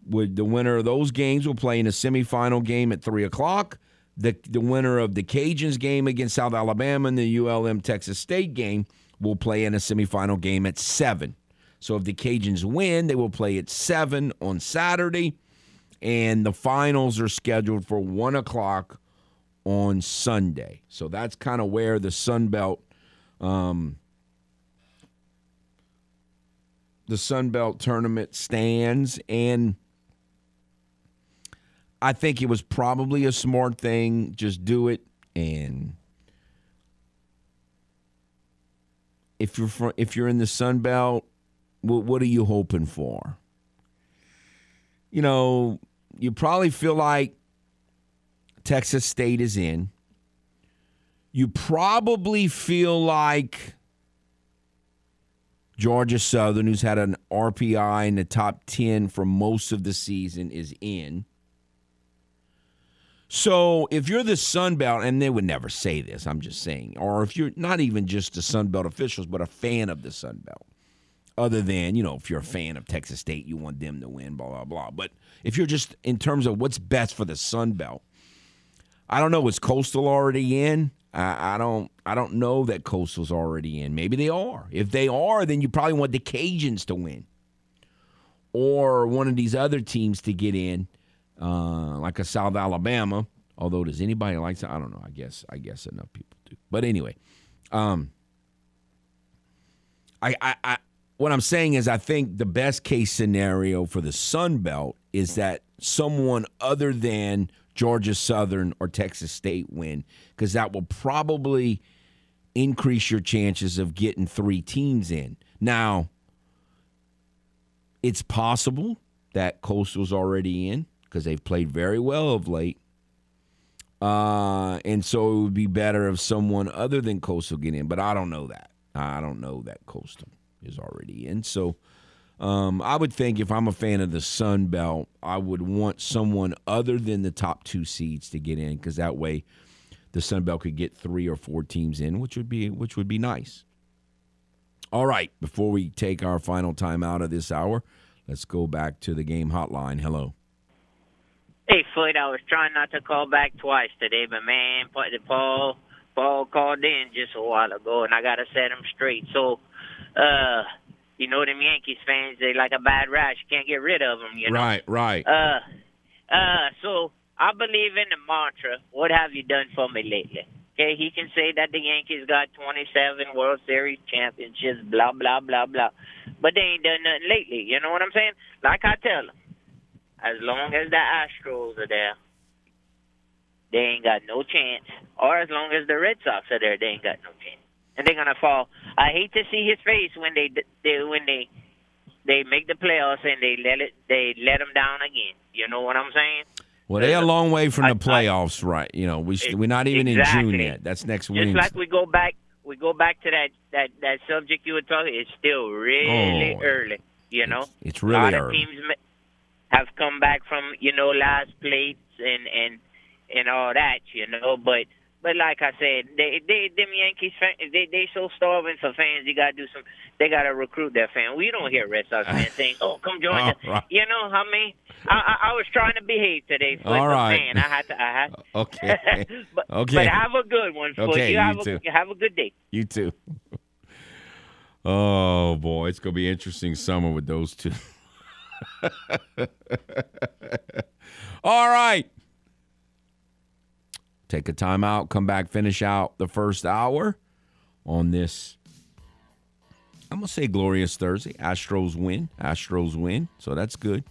with the winner of those games will play in a semifinal game at three o'clock. The the winner of the Cajuns game against South Alabama and the ULM Texas State game will play in a semifinal game at seven. So if the Cajuns win, they will play at 7 on Saturday. And the finals are scheduled for 1 o'clock on Sunday. So that's kind of where the Sun Belt. Um, the Sun Belt tournament stands, and I think it was probably a smart thing. Just do it, and if you're if you're in the Sun Belt, what, what are you hoping for? You know, you probably feel like Texas State is in. You probably feel like Georgia Southern, who's had an RPI in the top 10 for most of the season, is in. So if you're the Sun Belt, and they would never say this, I'm just saying, or if you're not even just the Sun Belt officials, but a fan of the Sun Belt, other than, you know, if you're a fan of Texas State, you want them to win, blah, blah, blah. But if you're just in terms of what's best for the Sun Belt, I don't know. Is Coastal already in? I, I don't. I don't know that Coastal's already in. Maybe they are. If they are, then you probably want the Cajuns to win, or one of these other teams to get in, uh, like a South Alabama. Although, does anybody like that? I don't know. I guess. I guess enough people do. But anyway, um, I, I, I what I'm saying is, I think the best case scenario for the Sun Belt is that someone other than Georgia Southern or Texas State win, because that will probably increase your chances of getting three teams in. Now, it's possible that Coastal's already in because they've played very well of late. Uh, and so it would be better if someone other than Coastal get in, but I don't know that. I don't know that Coastal is already in. So um, I would think if I'm a fan of the Sun Belt, I would want someone other than the top two seeds to get in because that way the Sun Belt could get three or four teams in, which would be which would be nice. All right, before we take our final time out of this hour, let's go back to the game hotline. Hello. Hey, Floyd, I was trying not to call back twice today, but man, Paul Paul called in just a while ago, and I got to set him straight. So, uh, you know them Yankees fans, they like a bad rash. You can't get rid of them, you know? Right, right. Uh, uh, so I believe in the mantra, what have you done for me lately? Okay, he can say that the Yankees got 27 World Series championships, blah, blah, blah, blah. But they ain't done nothing lately. You know what I'm saying? Like I tell him, as long as the Astros are there, they ain't got no chance. Or as long as the Red Sox are there, they ain't got no chance and they're gonna fall. I hate to see his face when they, they when they they make the playoffs and they let it they let them down again. You know what I'm saying? Well, they're a long way from the playoffs, I, right? You know, we we're not even exactly. in June yet. That's next week. Just like we go back, we go back to that that that subject you were talking. It's still really oh, early. You know, it's, it's really a lot early. Of teams have come back from you know last place and and and all that. You know, but but like I said, they they them Yankees fans they they so starving for fans. You gotta do some. They gotta recruit their fans. We don't hear Red Sox fans saying, "Oh, come join us." Right. You know how I mean? I, I, I was trying to behave today. All right. Fan. I had to. I had. Okay. but, okay. But have a good one. Okay. You, you have too. A, have a good day. You too. Oh boy, it's gonna be interesting summer with those two. All right take a timeout, come back, finish out the first hour on this. I'm going to say glorious Thursday. Astros win. Astros win. So that's good.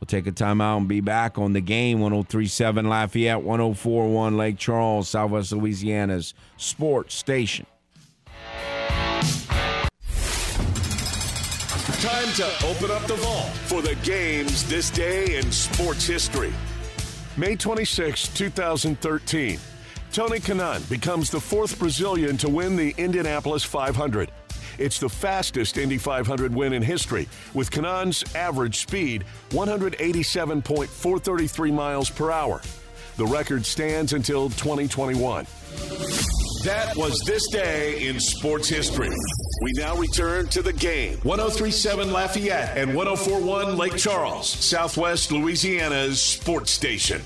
We'll take a timeout and be back on the game 1037 Lafayette, 1041 Lake Charles, Southwest Louisiana's sports station. Time to open up the vault for the games this day in sports history. May 26, 2013. Tony Kanaan becomes the fourth Brazilian to win the Indianapolis 500. It's the fastest Indy 500 win in history, with Kanaan's average speed 187.433 miles per hour. The record stands until 2021. That was this day in sports history. We now return to the game. 1037 Lafayette and 1041 Lake Charles, Southwest Louisiana's sports station.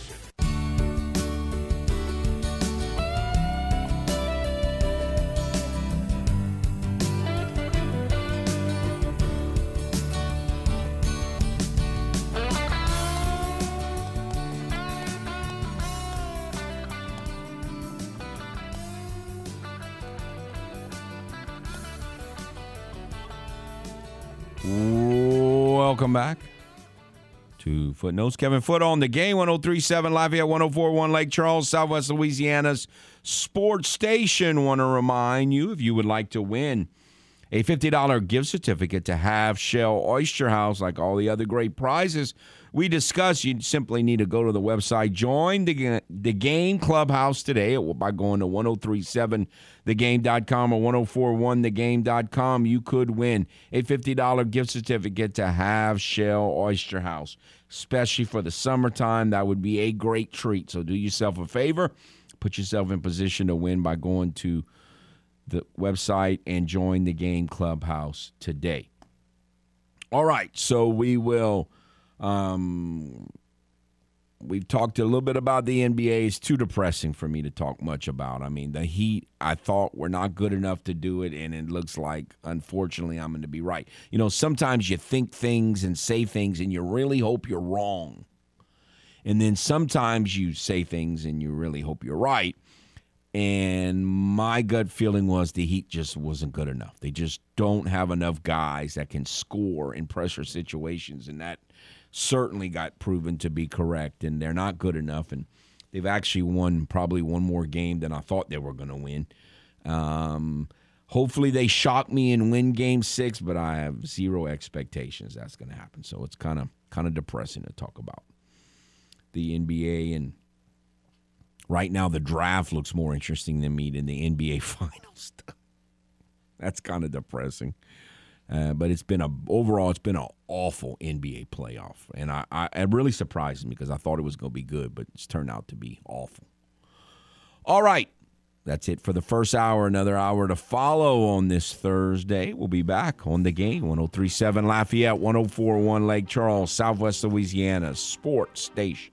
Welcome back to Footnotes. Kevin Foote on the game, 1037 Lafayette, 1041 Lake Charles, Southwest Louisiana's sports station. Want to remind you if you would like to win a $50 gift certificate to Half Shell Oyster House, like all the other great prizes we discussed, you simply need to go to the website, join the, the game clubhouse today by going to 1037thegame.com or 1041thegame.com. You could win a $50 gift certificate to Half Shell Oyster House, especially for the summertime. That would be a great treat. So do yourself a favor, put yourself in position to win by going to the website and join the game clubhouse today. All right, so we will um, we've talked a little bit about the NBA. It's too depressing for me to talk much about. I mean, the Heat, I thought were not good enough to do it, and it looks like, unfortunately, I'm going to be right. You know, sometimes you think things and say things, and you really hope you're wrong. And then sometimes you say things and you really hope you're right. And my gut feeling was the Heat just wasn't good enough. They just don't have enough guys that can score in pressure situations, and that certainly got proven to be correct. And they're not good enough, and they've actually won probably one more game than I thought they were going to win. Um, hopefully, they shock me and win Game Six, but I have zero expectations that's going to happen. So it's kind of kind of depressing to talk about the NBA and right now the draft looks more interesting than me than the NBA finals. That's kind of depressing. Uh, but it's been a overall, it's been an awful NBA playoff, and I, I it really surprised me because I thought it was going to be good, but it's turned out to be awful. All right, that's it for the first hour. Another hour to follow on this Thursday. We'll be back on the game 1037 Lafayette, 1041 Lake Charles, Southwest Louisiana Sports Station.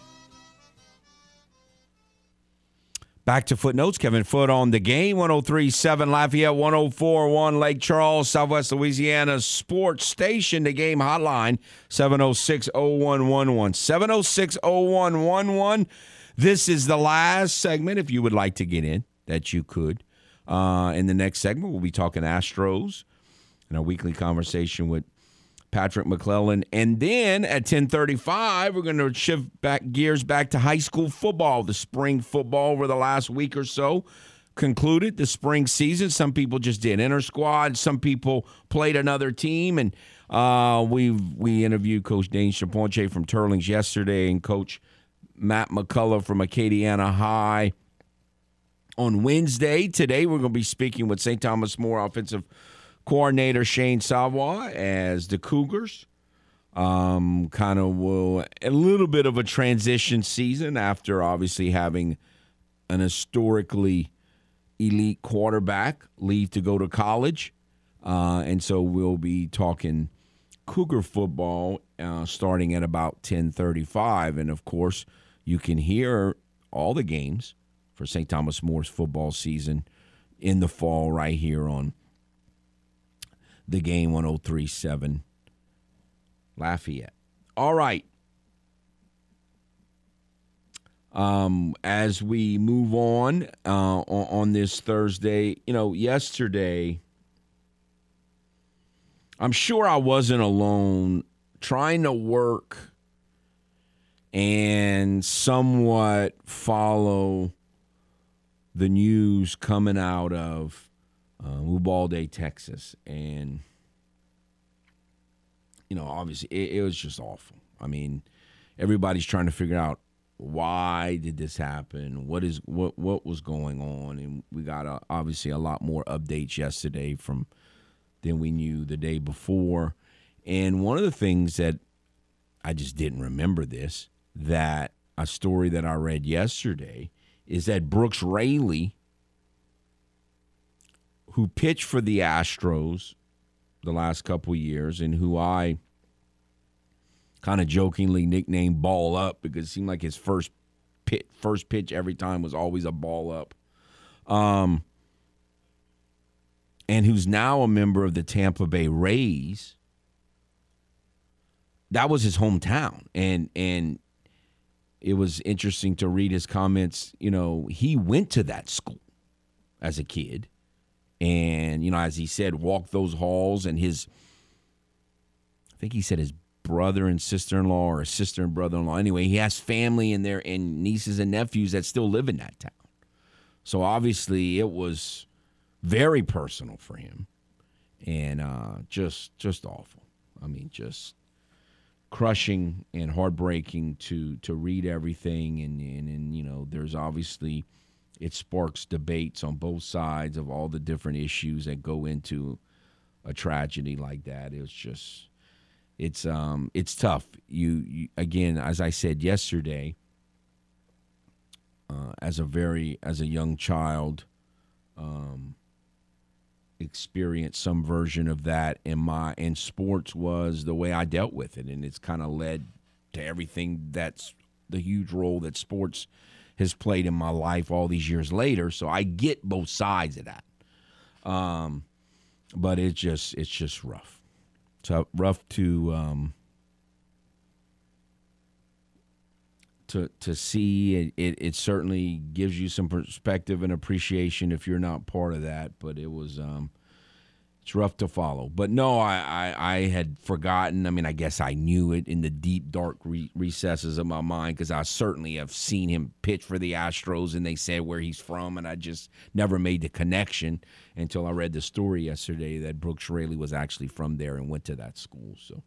Back to footnotes. Kevin Foote on the game. 1037 Lafayette, 1041 Lake Charles, Southwest Louisiana Sports Station. The game hotline 706 0111. 706 0111. This is the last segment. If you would like to get in, that you could. Uh, in the next segment, we'll be talking Astros in our weekly conversation with Patrick McClellan. And then at 1035, we're going to shift back gears back to high school football. The spring football over the last week or so concluded the spring season. Some people just did inter squad. Some people played another team. And uh, we we interviewed Coach Dane Chaponche from Teurlings yesterday and Coach Matt McCullough from Acadiana High on Wednesday. Today, we're going to be speaking with St. Thomas More offensive – coordinator Shane Savoy as the Cougars. Um, kind of will a little bit of a transition season after obviously having an historically elite quarterback leave to go to college. Uh, and so we'll be talking Cougar football uh, starting at about 1035. And of course, you can hear all the games for St. Thomas More's football season in the fall right here on the game 1037 Lafayette. All right. Um, as we move on uh, on, on this Thursday, you know, yesterday, I'm sure I wasn't alone trying to work and somewhat follow the news coming out of uh, Uvalde, Texas, and you know, obviously, it, it was just awful. I mean, everybody's trying to figure out why did this happen? What is what what was going on? And we got a, obviously a lot more updates yesterday from than we knew the day before. And one of the things that I just didn't remember this that a story that I read yesterday is that Brooks Raley who pitched for the Astros the last couple years and who I kind of jokingly nicknamed Ball Up because it seemed like his first pit, first pitch every time was always a ball up. Um, and who's now a member of the Tampa Bay Rays. That was his hometown, and and it was interesting to read his comments. You know, he went to that school as a kid and you know as he said walk those halls and his i think he said his brother and sister-in-law or sister and brother-in-law. Anyway he has family in there and nieces and nephews that still live in that town. So obviously it was very personal for him and uh, just just awful. I mean just crushing and heartbreaking to to read everything and and, and you know there's obviously it sparks debates on both sides of all the different issues that go into a tragedy like that. It's just it's um it's tough. You, you again, as I said yesterday, uh, as a very as a young child, um, experienced some version of that in my and sports was the way I dealt with it, and it's kind of led to everything that's the huge role that sports has played in my life all these years later. So I get both sides of that. Um, but it's just it's just rough. So rough to um, to to see. It, it, it certainly gives you some perspective and appreciation if you're not part of that. But it was um, it's rough to follow. But no, I, I, I had forgotten. I mean, I guess I knew it in the deep, dark re- recesses of my mind because I certainly have seen him pitch for the Astros and they said where he's from. And I just never made the connection until I read the story yesterday that Brooks Raley was actually from there and went to that school. So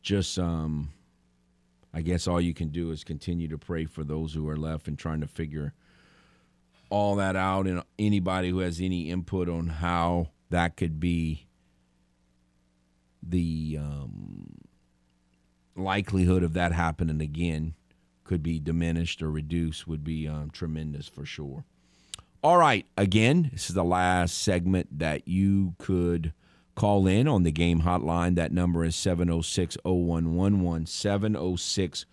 just, um, I guess all you can do is continue to pray for those who are left and trying to figure all that out and anybody who has any input on how that could be the um, likelihood of that happening again could be diminished or reduced would be um, tremendous for sure. All right, again, this is the last segment that you could call in on the game hotline. That number is 706 0111. 706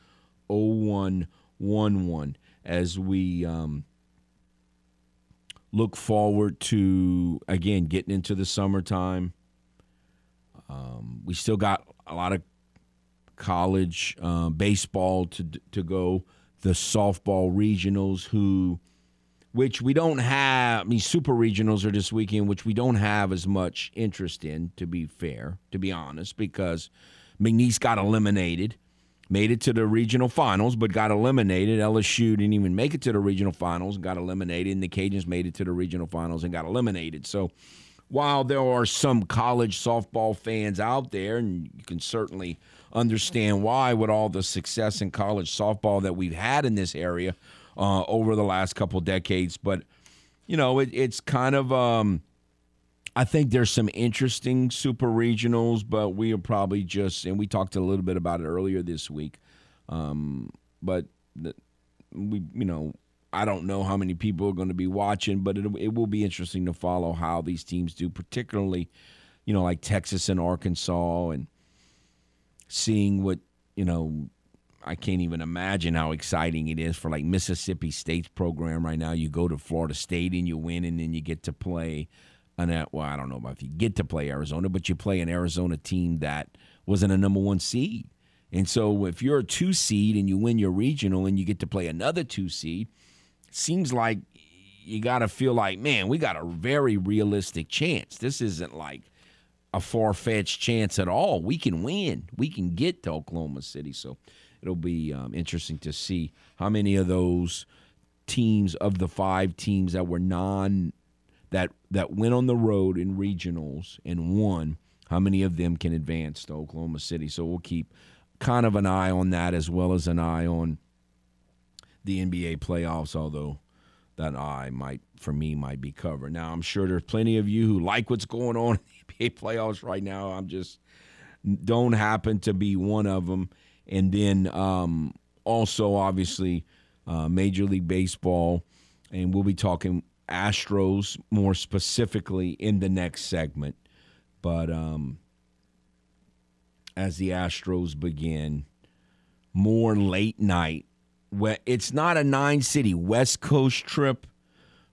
0111. As we um, look forward to again getting into the summertime. Um, we still got a lot of college uh, baseball to to go. The softball regionals, who, which we don't have. I mean, super regionals are this weekend, which we don't have as much interest in. To be fair, to be honest, because McNeese got eliminated made it to the regional finals, but got eliminated. LSU didn't even make it to the regional finals and got eliminated, and the Cajuns made it to the regional finals and got eliminated. So while there are some college softball fans out there, and you can certainly understand why with all the success in college softball that we've had in this area uh, over the last couple decades, but you know it, it's kind of um, I think there's some interesting super regionals, but we are probably just, and we talked a little bit about it earlier this week. Um, but the, we, you know, I don't know how many people are going to be watching, but it, it will be interesting to follow how these teams do, particularly, you know, like Texas and Arkansas, and seeing what, you know, I can't even imagine how exciting it is for like Mississippi State's program right now. You go to Florida State and you win, and then you get to play an well, I don't know if you get to play Arizona, but you play an Arizona team that wasn't a number one seed. And so if you're a two seed and you win your regional and you get to play another two seed, seems like you got to feel like, man, we got a very realistic chance. This isn't like a far fetched chance at all. We can win. We can get to Oklahoma City. So it'll be um, interesting to see how many of those teams of the five teams that were non that that went on the road in regionals and won, how many of them can advance to Oklahoma City? So we'll keep kind of an eye on that as well as an eye on the NBA playoffs, although that eye might for me might be covered. Now I'm sure there's plenty of you who like what's going on in the NBA playoffs right now. I'm just don't happen to be one of them. And then um, also obviously uh, Major League Baseball, and we'll be talking Astros more specifically in the next segment. But um, as the Astros begin, more late night. It's not a nine city West Coast trip,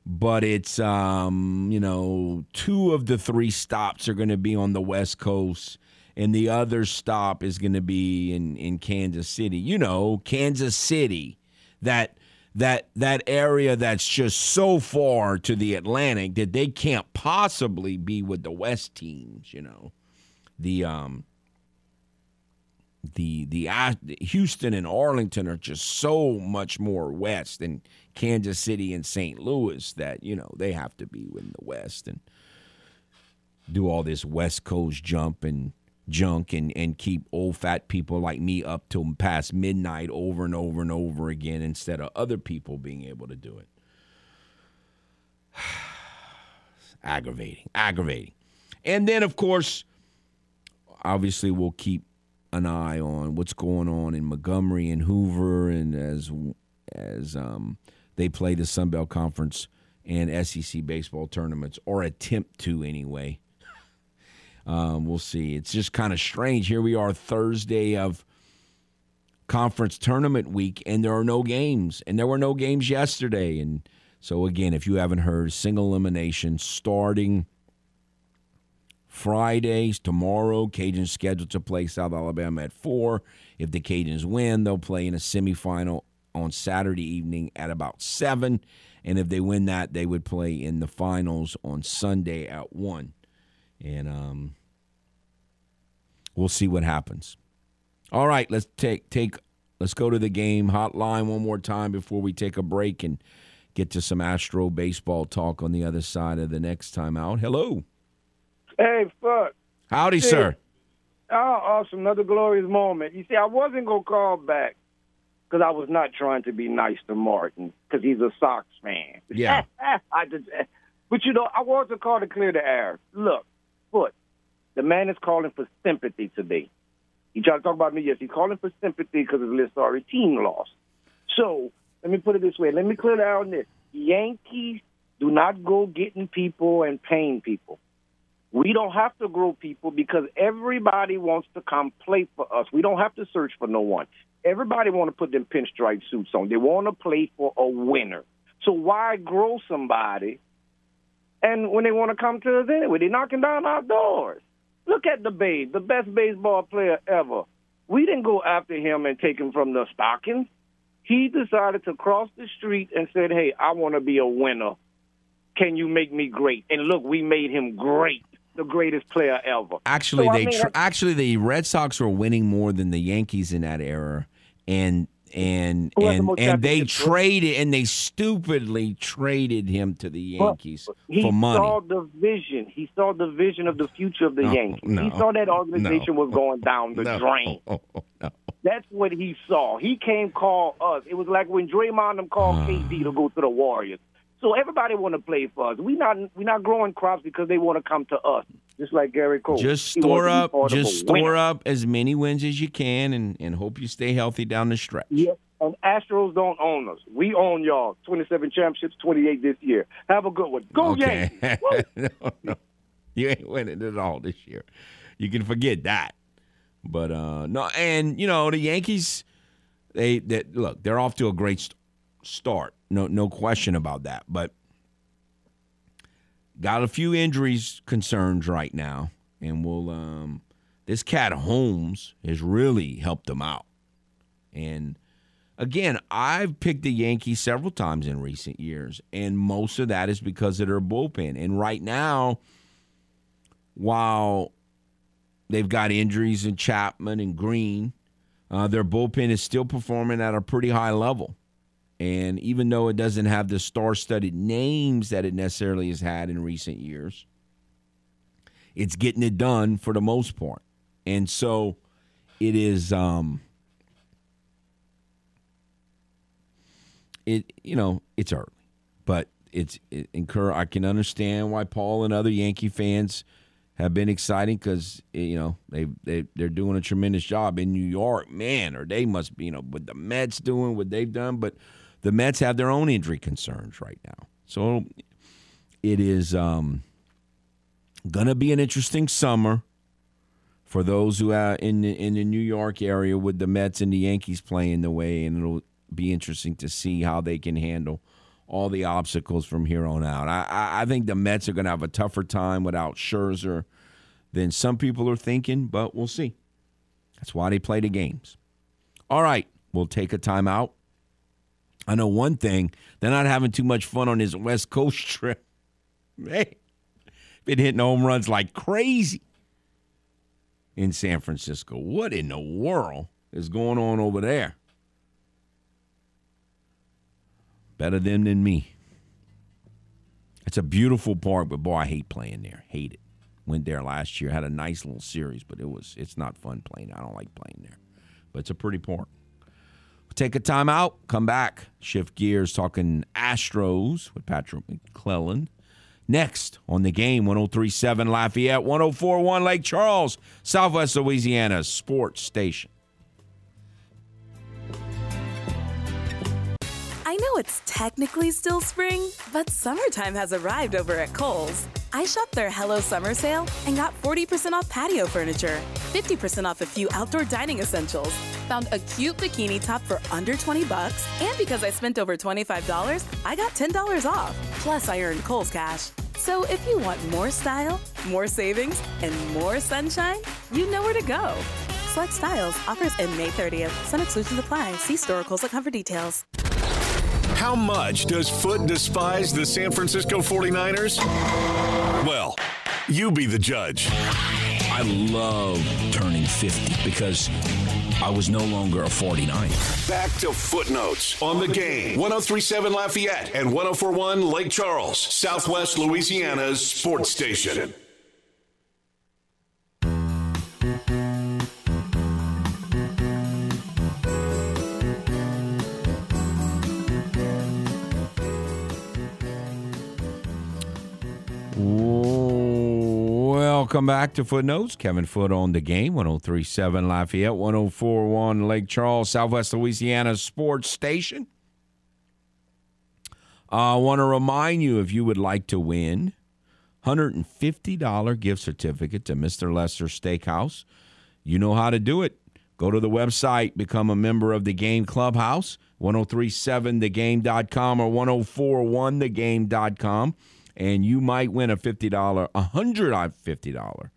but it's um, you know two of the three stops are going to be on the West Coast, and the other stop is going to be in in Kansas City. You know, Kansas City, that that that area that's just so far to the Atlantic that they can't possibly be with the West teams, you know. The um the the uh, Houston and Arlington are just so much more west than Kansas City and St. Louis that, you know, they have to be in the west and do all this West Coast jump and junk and, and keep old fat people like me up till past midnight over and over and over again instead of other people being able to do it. aggravating, aggravating. And then, of course, obviously, we'll keep an eye on what's going on in Montgomery and Hoover, and as as um, they play the Sun Belt Conference and SEC baseball tournaments, or attempt to anyway. Um, we'll see. It's just kind of strange. Here we are, Thursday of conference tournament week, and there are no games, and there were no games yesterday. And so, again, if you haven't heard, single elimination starting Fridays tomorrow. Cajuns scheduled to play South Alabama at four. If the Cajuns win, they'll play in a semifinal on Saturday evening at about seven. And if they win that, they would play in the finals on Sunday at one. And um, we'll see what happens. All right, let's take take let's go to the game hotline one more time before we take a break and get to some Astro baseball talk on the other side of the next time out. Hello. Hey, fuck. Howdy, sir. Oh, awesome. Another glorious moment. You see, I wasn't going to call back because I was not trying to be nice to Martin because he's a Sox fan. Yeah. I just, but, you know, I wanted to call to clear the air. Look, Foote, the man is calling for sympathy today. He tried to talk about me, yes. He's calling for sympathy because his list sorry team lost. So let me put it this way. Let me clear on this. Yankees do not go getting people and paying people. We don't have to grow people because everybody wants to come play for us. We don't have to search for no one. Everybody want to put them pinstripe suits on. They want to play for a winner. So why grow somebody? And when they want to come to us anyway, they're knocking down our doors. Look at the Babe, the best baseball player ever. We didn't go after him and take him from the stockings. He decided to cross the street and said, "Hey, I want to be a winner. Can you make me great?" And look, we made him great the greatest player ever. Actually, So, I they mean, tr- actually the Red Sox were winning more than the Yankees in that era, and and Who had the and and they traded and they stupidly traded him to the Yankees he for money. He saw the vision. He saw the vision of the future of the No, Yankees. no, he saw that organization no. was going down the drain. That's what he saw. He came call us. It was like when Draymond them called Ah. KD to go to the Warriors. So everybody want to play for us. We not we not growing crops because they want to come to us. Just like Gerrit Cole. Just store up, part of a just store winner. up as many wins as you can, and and hope you stay healthy down the stretch. Yeah, and Astros don't own us. We own y'all. Twenty-seven championships, twenty-eight this year. Have a good one. Go okay. Yankees! No, no, you ain't winning at all this year. You can forget that. But uh no, and you know the Yankees, they that look, they're off to a great st- start. No, no question about that. But got a few injuries concerns right now, and we'll um this cat Holmes has really helped them out. And again, I've picked the Yankees several times in recent years, and most of that is because of their bullpen. And right now, while they've got injuries in Chapman and Green, uh, their bullpen is still performing at a pretty high level. And even though it doesn't have the star studded names that it necessarily has had in recent years, it's getting it done for the most part. And so it is. Um, it you know it's early, but it's it, incur. I can understand why Paul and other Yankee fans have been exciting because you know they they they're doing a tremendous job in New York, man, or they must be you know what the Mets doing what they've done, but the Mets have their own injury concerns right now, so it is um, gonna be an interesting summer for those who are in the, in the New York area with the Mets and the Yankees playing the way, and it'll be interesting to see how they can handle all the obstacles from here on out. I, I, I think the Mets are going to have a tougher time without Scherzer than some people are thinking, but we'll see. That's why they play the games. All right, we'll take a timeout. I know one thing: they're not having too much fun on this West Coast trip. Hey, been hitting home runs like crazy in San Francisco. What in the world is going on over there? Better them than me. It's a beautiful park, but boy, I hate playing there. Hate it. Went there last year. Had a nice little series, but it was it's not fun playing. I don't like playing there, but it's a pretty port. Take a time out. Come back. Shift gears. Talking Astros with Patrick McClellan. Next on the game, 1037 Lafayette, 1041 Lake Charles, Southwest Louisiana Sports Station. I know it's technically still spring, but summertime has arrived over at Kohl's. I shopped their Hello Summer sale and got 40% off patio furniture, 50% off a few outdoor dining essentials, found a cute bikini top for under 20 bucks, and because I spent over $25, I got $10 off. Plus, I earned Kohl's cash. So if you want more style, more savings, and more sunshine, you know where to go. Select styles, offers end May 30th. Some exclusions apply. See store or Kohl's for details. How much does Foot despise the San Francisco 49ers? Well, you be the judge. I love turning 50 because I was no longer a 49. Back to footnotes on the game. 1037 Lafayette and 1041 Lake Charles, Southwest Louisiana's sports station. Welcome back to Footnotes. Kevin Foote on the game. 1037 Lafayette, 1041 Lake Charles, Southwest Louisiana Sports Station. I want to remind you if you would like to win $150 gift certificate to Mr. Lester Steakhouse, you know how to do it. Go to the website, become a member of the Game Clubhouse, 1037thegame.com or 1041thegame.com and you might win a $50, a $150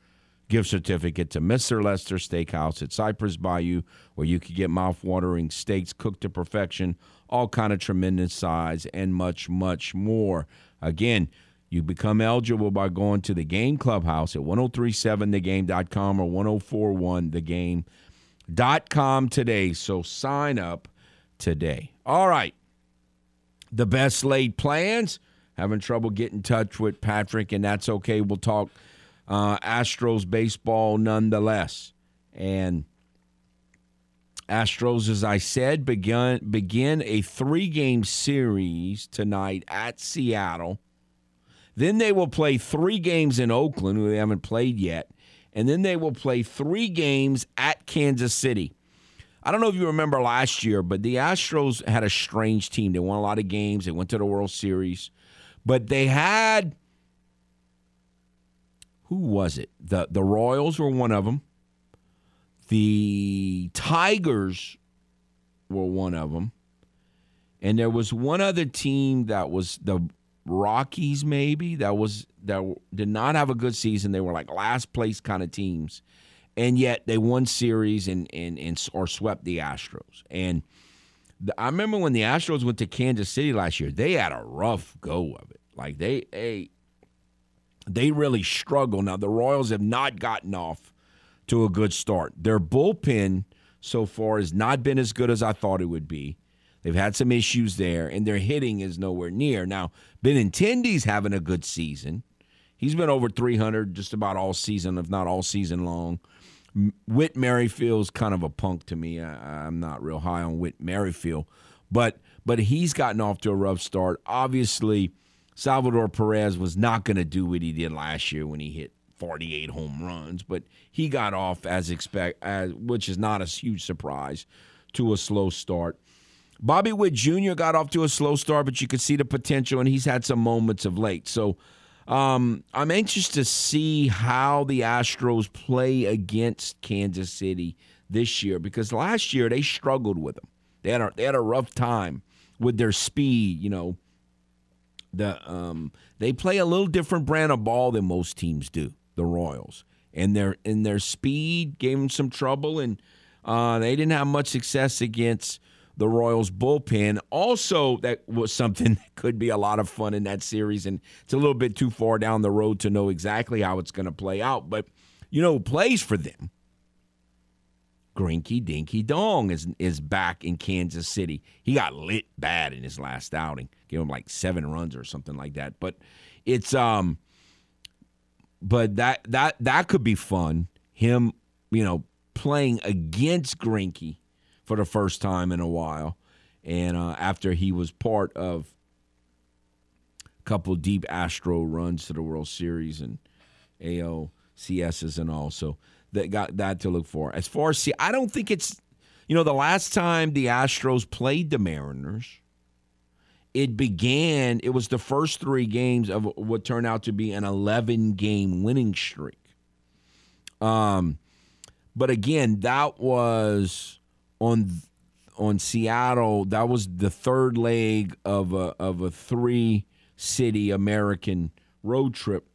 gift certificate to Mr. Lester Steakhouse at Cypress Bayou, where you could get mouth-watering steaks cooked to perfection, all kind of tremendous size, and much, much more. Again, you become eligible by going to the Game Clubhouse at 1037thegame.com or 1041thegame.com today. So sign up today. All right. The best laid plans – having trouble getting in touch with Patrick, and that's okay. We'll talk uh, Astros baseball nonetheless. And Astros, as I said, begin begin a three game series tonight at Seattle. Then they will play three games in Oakland, who they haven't played yet, and then they will play three games at Kansas City. I don't know if you remember last year, but the Astros had a strange team. They won a lot of games. They went to the World Series. But they had who was it? The the Royals were one of them. The Tigers were one of them. And there was one other team that was the Rockies maybe that was that did not have a good season. They were like last place kind of teams. And yet they won series and and, and or swept the Astros. And I remember when the Astros went to Kansas City last year, they had a rough go of it. Like they they they really struggle. Now the Royals have not gotten off to a good start. Their bullpen so far has not been as good as I thought it would be. They've had some issues there, and their hitting is nowhere near. Now, Benintendi's having a good season. He's been over 300 just about all season, if not all season long. Whit Merrifield's kind of a punk to me. I, am not real high on Whit Merrifield, but but he's gotten off to a rough start. Obviously, Salvador Perez was not going to do what he did last year when he hit 48 home runs, but he got off as expect, as, which is not a huge surprise, to a slow start. Bobby Witt Jr. got off to a slow start, but you could see the potential, and he's had some moments of late. So um, I'm anxious to see how the Astros play against Kansas City this year because last year they struggled with them. They had a, they had a rough time with their speed. You know, the um, they play a little different brand of ball than most teams do. The Royals and their and their speed gave them some trouble, and uh, they didn't have much success against the Royals bullpen. Also, that was something that could be a lot of fun in that series, and it's a little bit too far down the road to know exactly how it's going to play out. But you know, plays for them. Grinky Dinky Dong is is back in Kansas City. He got lit bad in his last outing. Gave him like seven runs or something like that. But it's um but that that that could be fun. Him, you know, playing against Greinke for the first time in a while, and uh, after he was part of a couple deep Astro runs to the World Series and ALCSs and all, so that got that to look for. As far as see, I don't think it's, you know, the last time the Astros played the Mariners it began, it was the first three games of what turned out to be an 11 game winning streak. Um, but again, that was on on Seattle. That was the third leg of a of a three city American road trip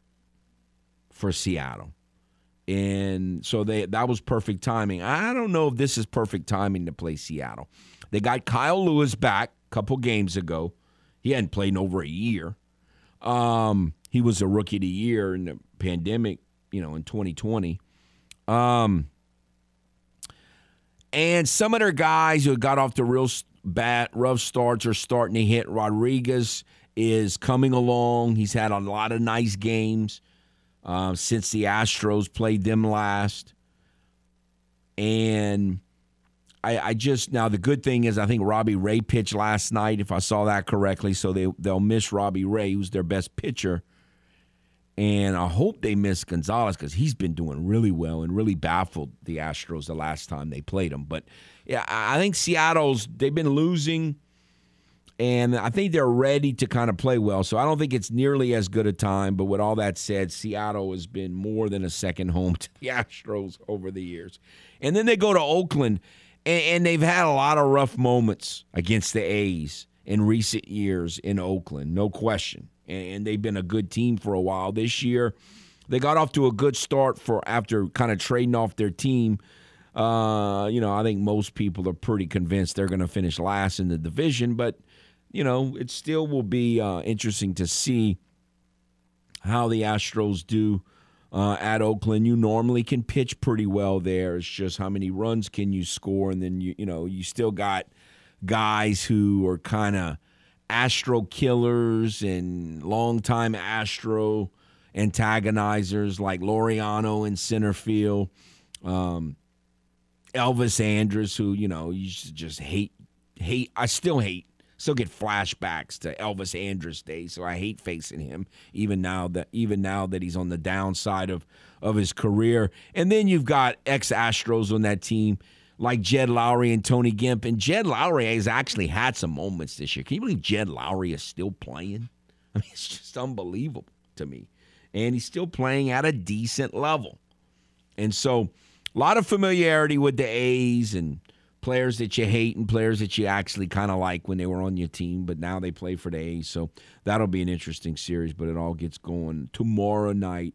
for Seattle. And so they that was perfect timing. I don't know if this is perfect timing to play Seattle. They got Kyle Lewis back a couple games ago. He hadn't played in over a year. Um, he was a rookie of the year in the pandemic, you know, in 2020. Um, and some of their guys who got off the real bad, rough starts are starting to hit. Rodriguez is coming along. He's had a lot of nice games uh, since the Astros played them last. And I, I, just now the good thing is I think Robbie Ray pitched last night, if I saw that correctly. So they they'll miss Robbie Ray, who's their best pitcher, and I hope they miss Gonzales because he's been doing really well and really baffled the Astros the last time they played him. But yeah, I think Seattle's they've been losing, and I think they're ready to kind of play well. So I don't think it's nearly as good a time. But with all that said, Seattle has been more than a second home to the Astros over the years, and then they go to Oakland and, and they've had a lot of rough moments against the A's in recent years in Oakland, no question. And, they've been a good team for a while. This year, they got off to a good start for after kind of trading off their team. Uh, you know, I think most people are pretty convinced they're going to finish last in the division, but you know, it still will be uh, interesting to see how the Astros do uh, at Oakland. You normally can pitch pretty well there. It's just how many runs can you score, and then you you know you still got guys who are kind of Astro killers and longtime Astro antagonizers like Laureano in center field, um, Elvis Andrus, who you know you just hate hate. I still hate still get flashbacks to Elvis Andrus days, so I hate facing him even now that even now that he's on the downside of of his career. And then you've got ex Astros on that team like Jed Lowrie and Tony Kemp. And Jed Lowrie has actually had some moments this year. Can you believe Jed Lowrie is still playing? I mean, it's just unbelievable to me. And he's still playing at a decent level. And so a lot of familiarity with the A's and players that you hate and players that you actually kind of like when they were on your team, but now they play for the A's. So that'll be an interesting series, but it all gets going tomorrow night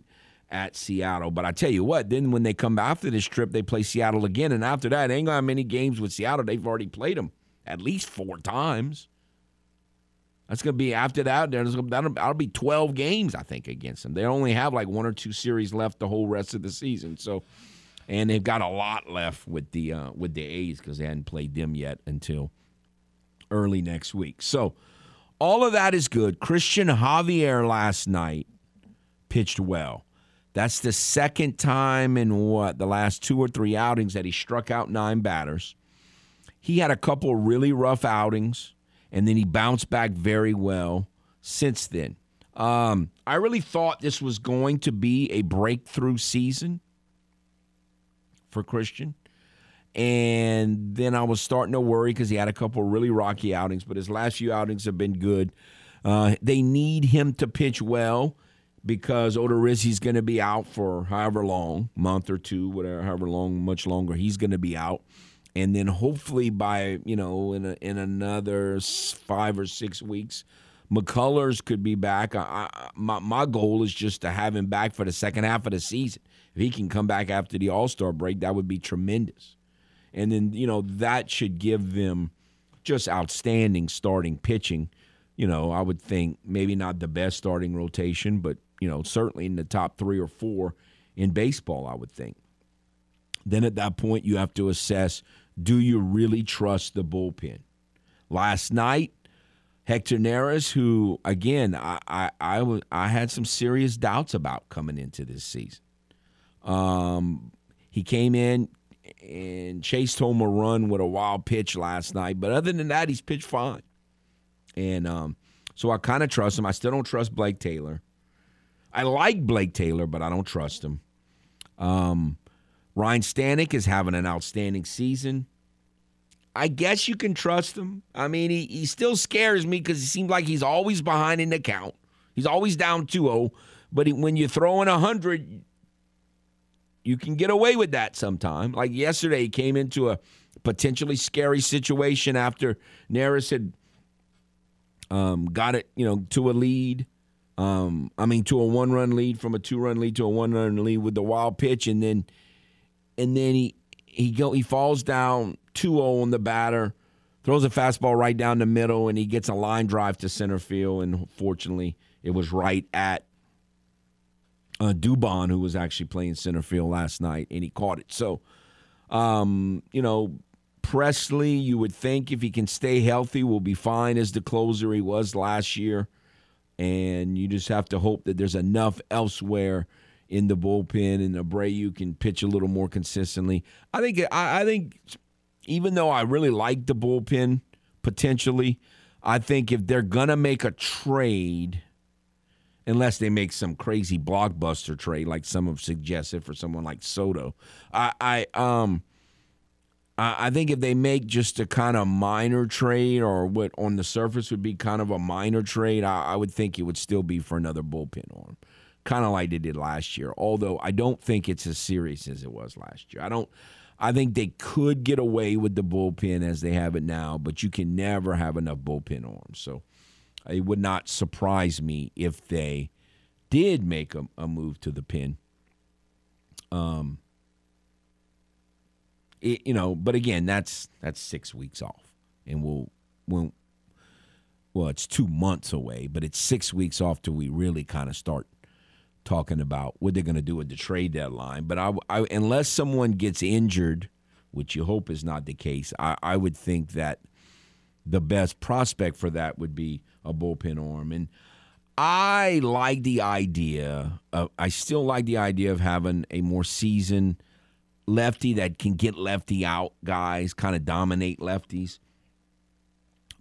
at Seattle. But I tell you what, then when they come after this trip, they play Seattle again. And after that, ain't got many games with Seattle. They've already played them at least four times. That's going to be after that. There's that'll, that'll be 12 games, I think, against them. They only have like one or two series left the whole rest of the season. So and they've got a lot left with the uh, with the A's because they hadn't played them yet until early next week. So all of that is good. Cristian Javier last night pitched well. That's the second time in what the last two or three outings that he struck out nine batters. He had a couple really rough outings, and then he bounced back very well since then. Um, I really thought this was going to be a breakthrough season for Cristian. And then I was starting to worry because he had a couple really rocky outings, but his last few outings have been good. Uh, they need him to pitch well because Odorizzi's going to be out for however long, month or two, whatever, however long, much longer he's going to be out. And then hopefully by you know in a, in another five or six weeks, McCullers could be back. I, I, my my goal is just to have him back for the second half of the season. If he can come back after the All Star break, that would be tremendous. And then, you know, that should give them just outstanding starting pitching. You know, I would think maybe not the best starting rotation, but, you know, certainly in the top three or four in baseball, I would think. Then at that point, you have to assess do you really trust the bullpen? Last night, Hector Neris, who again I had some serious doubts about coming into this season. Um, he came in and chased home a run with a wild pitch last night, but other than that, he's pitched fine. And um, so I kind of trust him. I still don't trust Blake Taylor. I like Blake Taylor, but I don't trust him. Um, Ryan Stanek is having an outstanding season. I guess you can trust him. I mean, he, he still scares me because he seems like he's always behind in the count. He's always down 2 0. But he, when you throw in 100, you can get away with that sometime. Like yesterday, he came into a potentially scary situation after Neris had um, got it, you know, to a lead. Um, I mean, to a one-run lead from a two-run lead to a one-run lead with the wild pitch, and then, and then he he go he falls down 2-0 on the batter, throws a fastball right down the middle, and he gets a line drive to center field, and fortunately, it was right at uh, Dubon, who was actually playing center field last night, and he caught it. So, um, you know, Pressly, you would think if he can stay healthy, will be fine as the closer he was last year. And you just have to hope that there's enough elsewhere in the bullpen and Abreu can pitch a little more consistently. I think I, I think even though I really like the bullpen potentially, I think if they're gonna make a trade, unless they make some crazy blockbuster trade like some have suggested for someone like Soto, I, I um I think if they make just a kind of minor trade or what on the surface would be kind of a minor trade, I, I would think it would still be for another bullpen arm, kind of like they did last year. Although I don't think it's as serious as it was last year. I don't. I think they could get away with the bullpen as they have it now, but you can never have enough bullpen arms. So it would not surprise me if they did make a, a move to the pin. Um, it, you know, but again, that's that's six weeks off, and we'll we'll well, it's two months away, but it's six weeks off till we really kind of start talking about what they're going to do at the trade deadline. But I, I, unless someone gets injured, which you hope is not the case, I, I would think that the best prospect for that would be a bullpen arm. And I like the idea of, I still like the idea of having a more seasoned lefty that can get lefty out guys, kind of dominate lefties.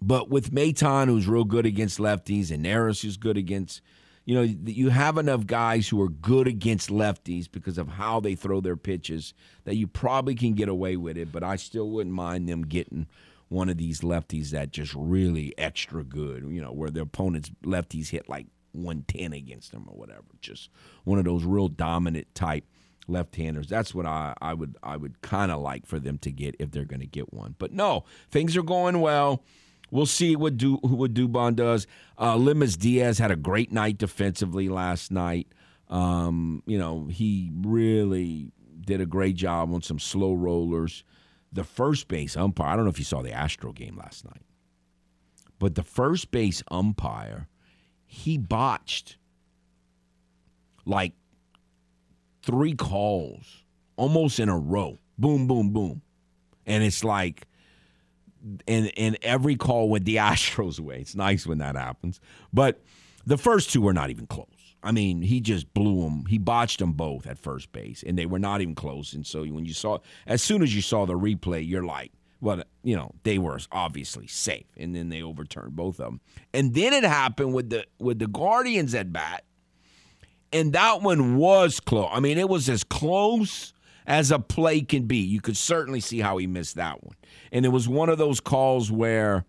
But with Maton, who's real good against lefties, and Neris, who's good against, you know, you have enough guys who are good against lefties because of how they throw their pitches that you probably can get away with it. But I still wouldn't mind them getting one of these lefties that just really extra good, you know, where their opponent's lefties hit like 110 against them or whatever. Just one of those real dominant type left-handers. That's what I, I would I would kind of like for them to get if they're going to get one. But no, things are going well. We'll see what do what Dubon does. Uh, Aledmys Diaz had a great night defensively last night. Um, you know, he really did a great job on some slow rollers. The first base umpire, I don't know if you saw the Astro game last night, but the first base umpire, he botched like three calls almost in a row. Boom, boom, boom. And it's like, and and every call went the Astros way. It's nice when that happens. But the first two were not even close. I mean, he just blew them. He botched them both at first base, and they were not even close. And so when you saw, as soon as you saw the replay, you're like, well, you know, they were obviously safe, and then they overturned both of them. And then it happened with the with the Guardians at bat, and that one was close. I mean, it was as close as a play can be. You could certainly see how he missed that one. And it was one of those calls where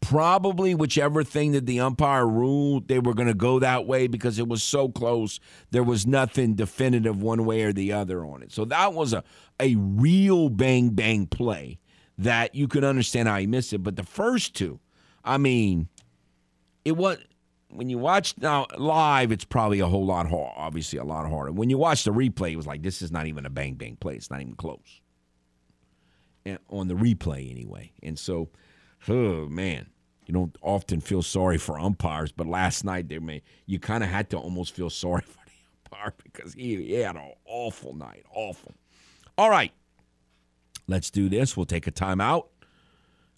probably whichever thing that the umpire ruled, they were going to go that way because it was so close. There was nothing definitive one way or the other on it. So that was a, a real bang bang play that you could understand how he missed it. But the first two, I mean, it was when you watch now live, it's probably a whole lot hard. Obviously, a lot harder. When you watch the replay, it was like this is not even a bang bang play. It's not even close. And on the replay, anyway. And so, oh man, you don't often feel sorry for umpires, but last night they may you kind of had to almost feel sorry for the umpire because he, he had an awful night, awful. All right, let's do this. We'll take a timeout.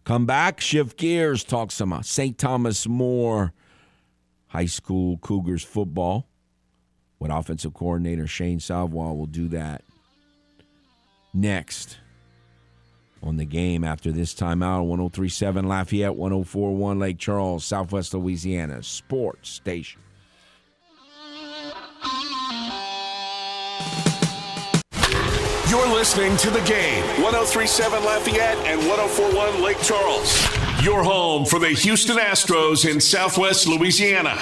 Come back, shift gears, talk some uh, St. Thomas More High School Cougars football with offensive coordinator Shane Savoie. will do that next on the game after this timeout. 1037 Lafayette, 1041 Lake Charles, Southwest Louisiana Sports Station. Listening to the game 1037 Lafayette and 1041 Lake Charles. Your home for the Houston Astros in Southwest Louisiana.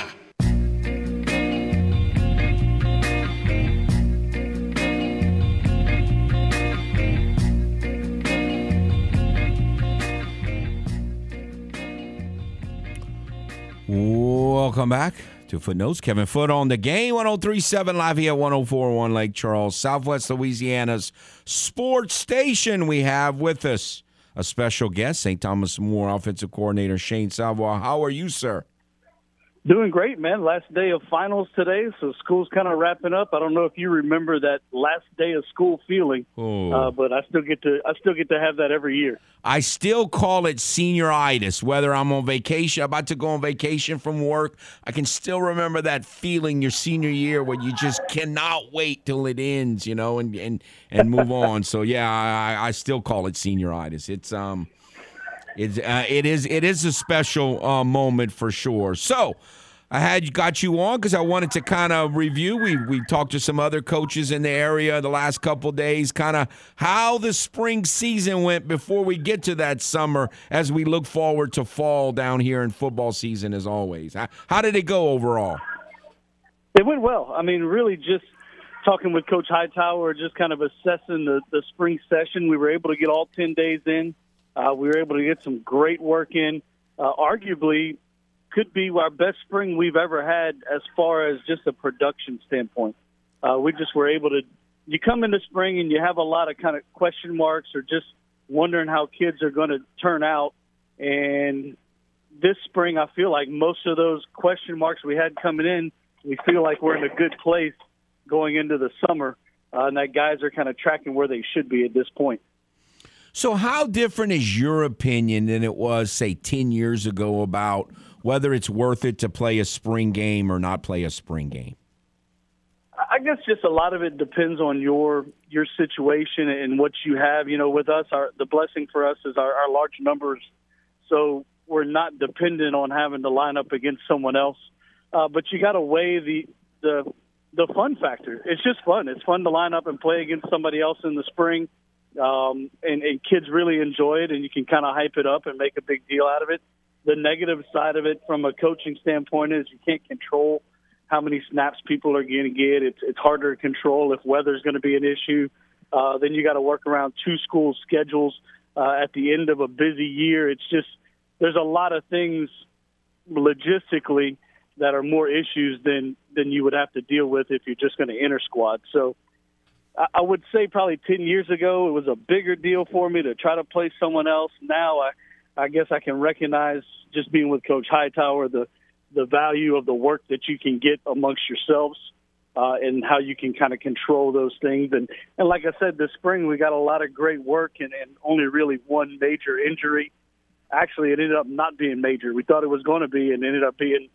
Welcome back to Footnotes. Kevin Foote on the game. 1037 Lafayette, 1041 Lake Charles, Southwest Louisiana's sports station. We have with us a special guest, St. Thomas More offensive coordinator Shane Savoie. How are you, sir? Doing great, man. Last day of finals today, so school's kind of wrapping up. I don't know if you remember that last day of school feeling, uh, but I still get to I still get to have that every year. I still call it senioritis, whether I'm on vacation, about to go on vacation from work. I can still remember that feeling your senior year where you just cannot wait till it ends, you know, and and, and move on. So yeah, I, I still call it senioritis. It's um, it's uh, it is it is a special uh, moment for sure. So. I had got you on because I wanted to kind of review. We we talked to some other coaches in the area the last couple days, kind of how the spring season went before we get to that summer. As we look forward to fall down here in football season, as always. How, how did it go overall? It went well. I mean, really just talking with Coach Hightower, just kind of assessing the, the spring session. We were able to get all 10 days in. Uh, we were able to get some great work in. Uh, arguably, could be our best spring we've ever had as far as just a production standpoint. Uh, we just were able to. You come into spring and you have a lot of kind of question marks or just wondering how kids are going to turn out. And this spring, I feel like most of those question marks we had coming in, we feel like we're in a good place going into the summer, uh, and that guys are kind of tracking where they should be at this point. So, how different is your opinion than it was, say, 10 years ago about whether it's worth it to play a spring game or not play a spring game? I guess just a lot of it depends on your your situation and what you have. You know, with us, our the blessing for us is our, our large numbers, so we're not dependent on having to line up against someone else. Uh, but you got to weigh the the the fun factor. It's just fun. It's fun to line up and play against somebody else in the spring, um, and, and kids really enjoy it, and you can kind of hype it up and make a big deal out of it. The negative side of it, from a coaching standpoint, is you can't control how many snaps people are going to get. It's it's harder to control if weather's going to be an issue. Uh, then you got to work around two school schedules uh, at the end of a busy year. It's just there's a lot of things logistically that are more issues than than you would have to deal with if you're just going to inter squad. So I, would say probably ten years ago it was a bigger deal for me to try to play someone else. Now I I guess I can recognize just being with Coach Hightower the the value of the work that you can get amongst yourselves uh, and how you can kind of control those things. And and like I said, this spring we got a lot of great work and, and only really one major injury. Actually, it ended up not being major. We thought it was going to be, and ended up being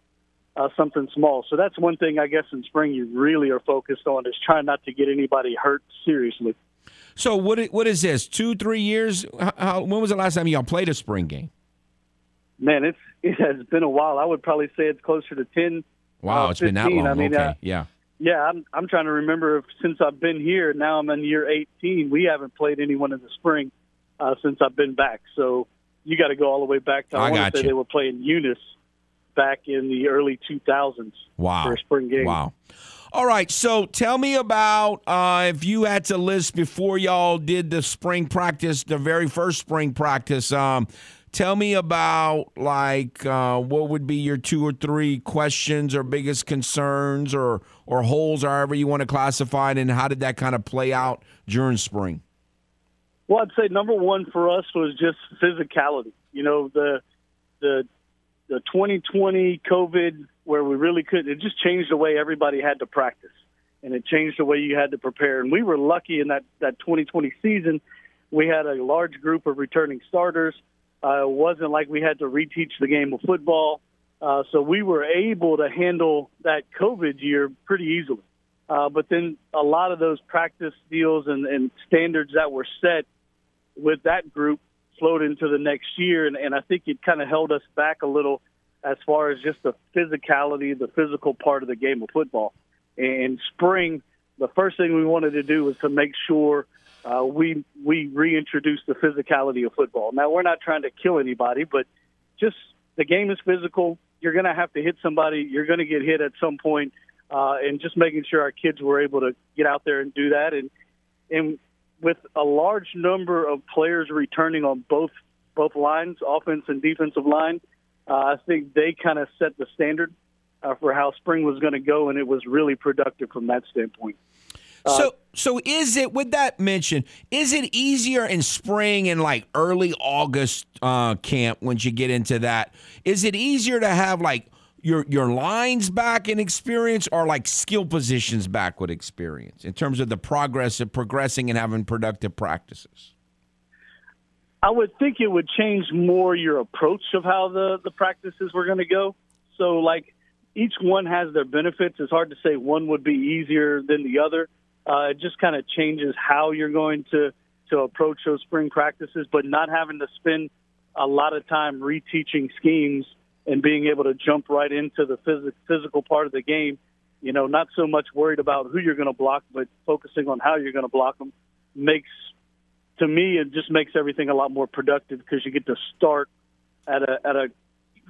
uh, something small. So that's one thing I guess in spring you really are focused on is trying not to get anybody hurt seriously. So, what what is this? Two, three years? How, when was the last time y'all played a spring game? Man, it's it has been a while. I would probably say it's closer to ten. Wow, uh, it's been that long. I mean, okay, uh, yeah. Yeah, I'm I'm trying to remember if since I've been here. Now I'm in year 18. We haven't played anyone in the spring uh, since I've been back. So you got to go all the way back to I, I want to say you. they were playing Eunice back in the early 2000s Wow. for a spring game. Wow. All right. So tell me about uh, if you had to list before y'all did the spring practice, the very first spring practice. Um, tell me about like uh, what would be your two or three questions or biggest concerns or or holes, however you want to classify it, and how did that kind of play out during spring? Well, I'd say number one for us was just physicality. You know, the the the 2020 COVID, where we really couldn't. It just changed the way everybody had to practice, and it changed the way you had to prepare. And we were lucky in that that 2020 season. We had a large group of returning starters. Uh, it wasn't like we had to reteach the game of football. Uh, so we were able to handle that COVID year pretty easily. Uh, but then a lot of those practice deals and, and standards that were set with that group flowed into the next year, and, and I think it kind of held us back a little as far as just the physicality, the physical part of the game of football. In spring, the first thing we wanted to do was to make sure uh, we we reintroduce the physicality of football. Now we're not trying to kill anybody, but just the game is physical. You're going to have to hit somebody. You're going to get hit at some point, uh, and just making sure our kids were able to get out there and do that. And and with a large number of players returning on both both lines, offense and defensive line, uh, I think they kind of set the standard uh, for how spring was going to go, and it was really productive from that standpoint. Uh, so, so is it with that mention? Is it easier in spring and like early August uh, camp once you get into that? Is it easier to have like your your lines back in experience or like skill positions back with experience in terms of the progress of progressing and having productive practices? I would think it would change more your approach of how the the practices were going to go. So like each one has their benefits. It's hard to say one would be easier than the other. Uh, it just kind of changes how you're going to to approach those spring practices, but not having to spend a lot of time reteaching schemes and being able to jump right into the phys- physical part of the game. You know, not so much worried about who you're going to block, but focusing on how you're going to block them makes, to me, it just makes everything a lot more productive because you get to start at a at a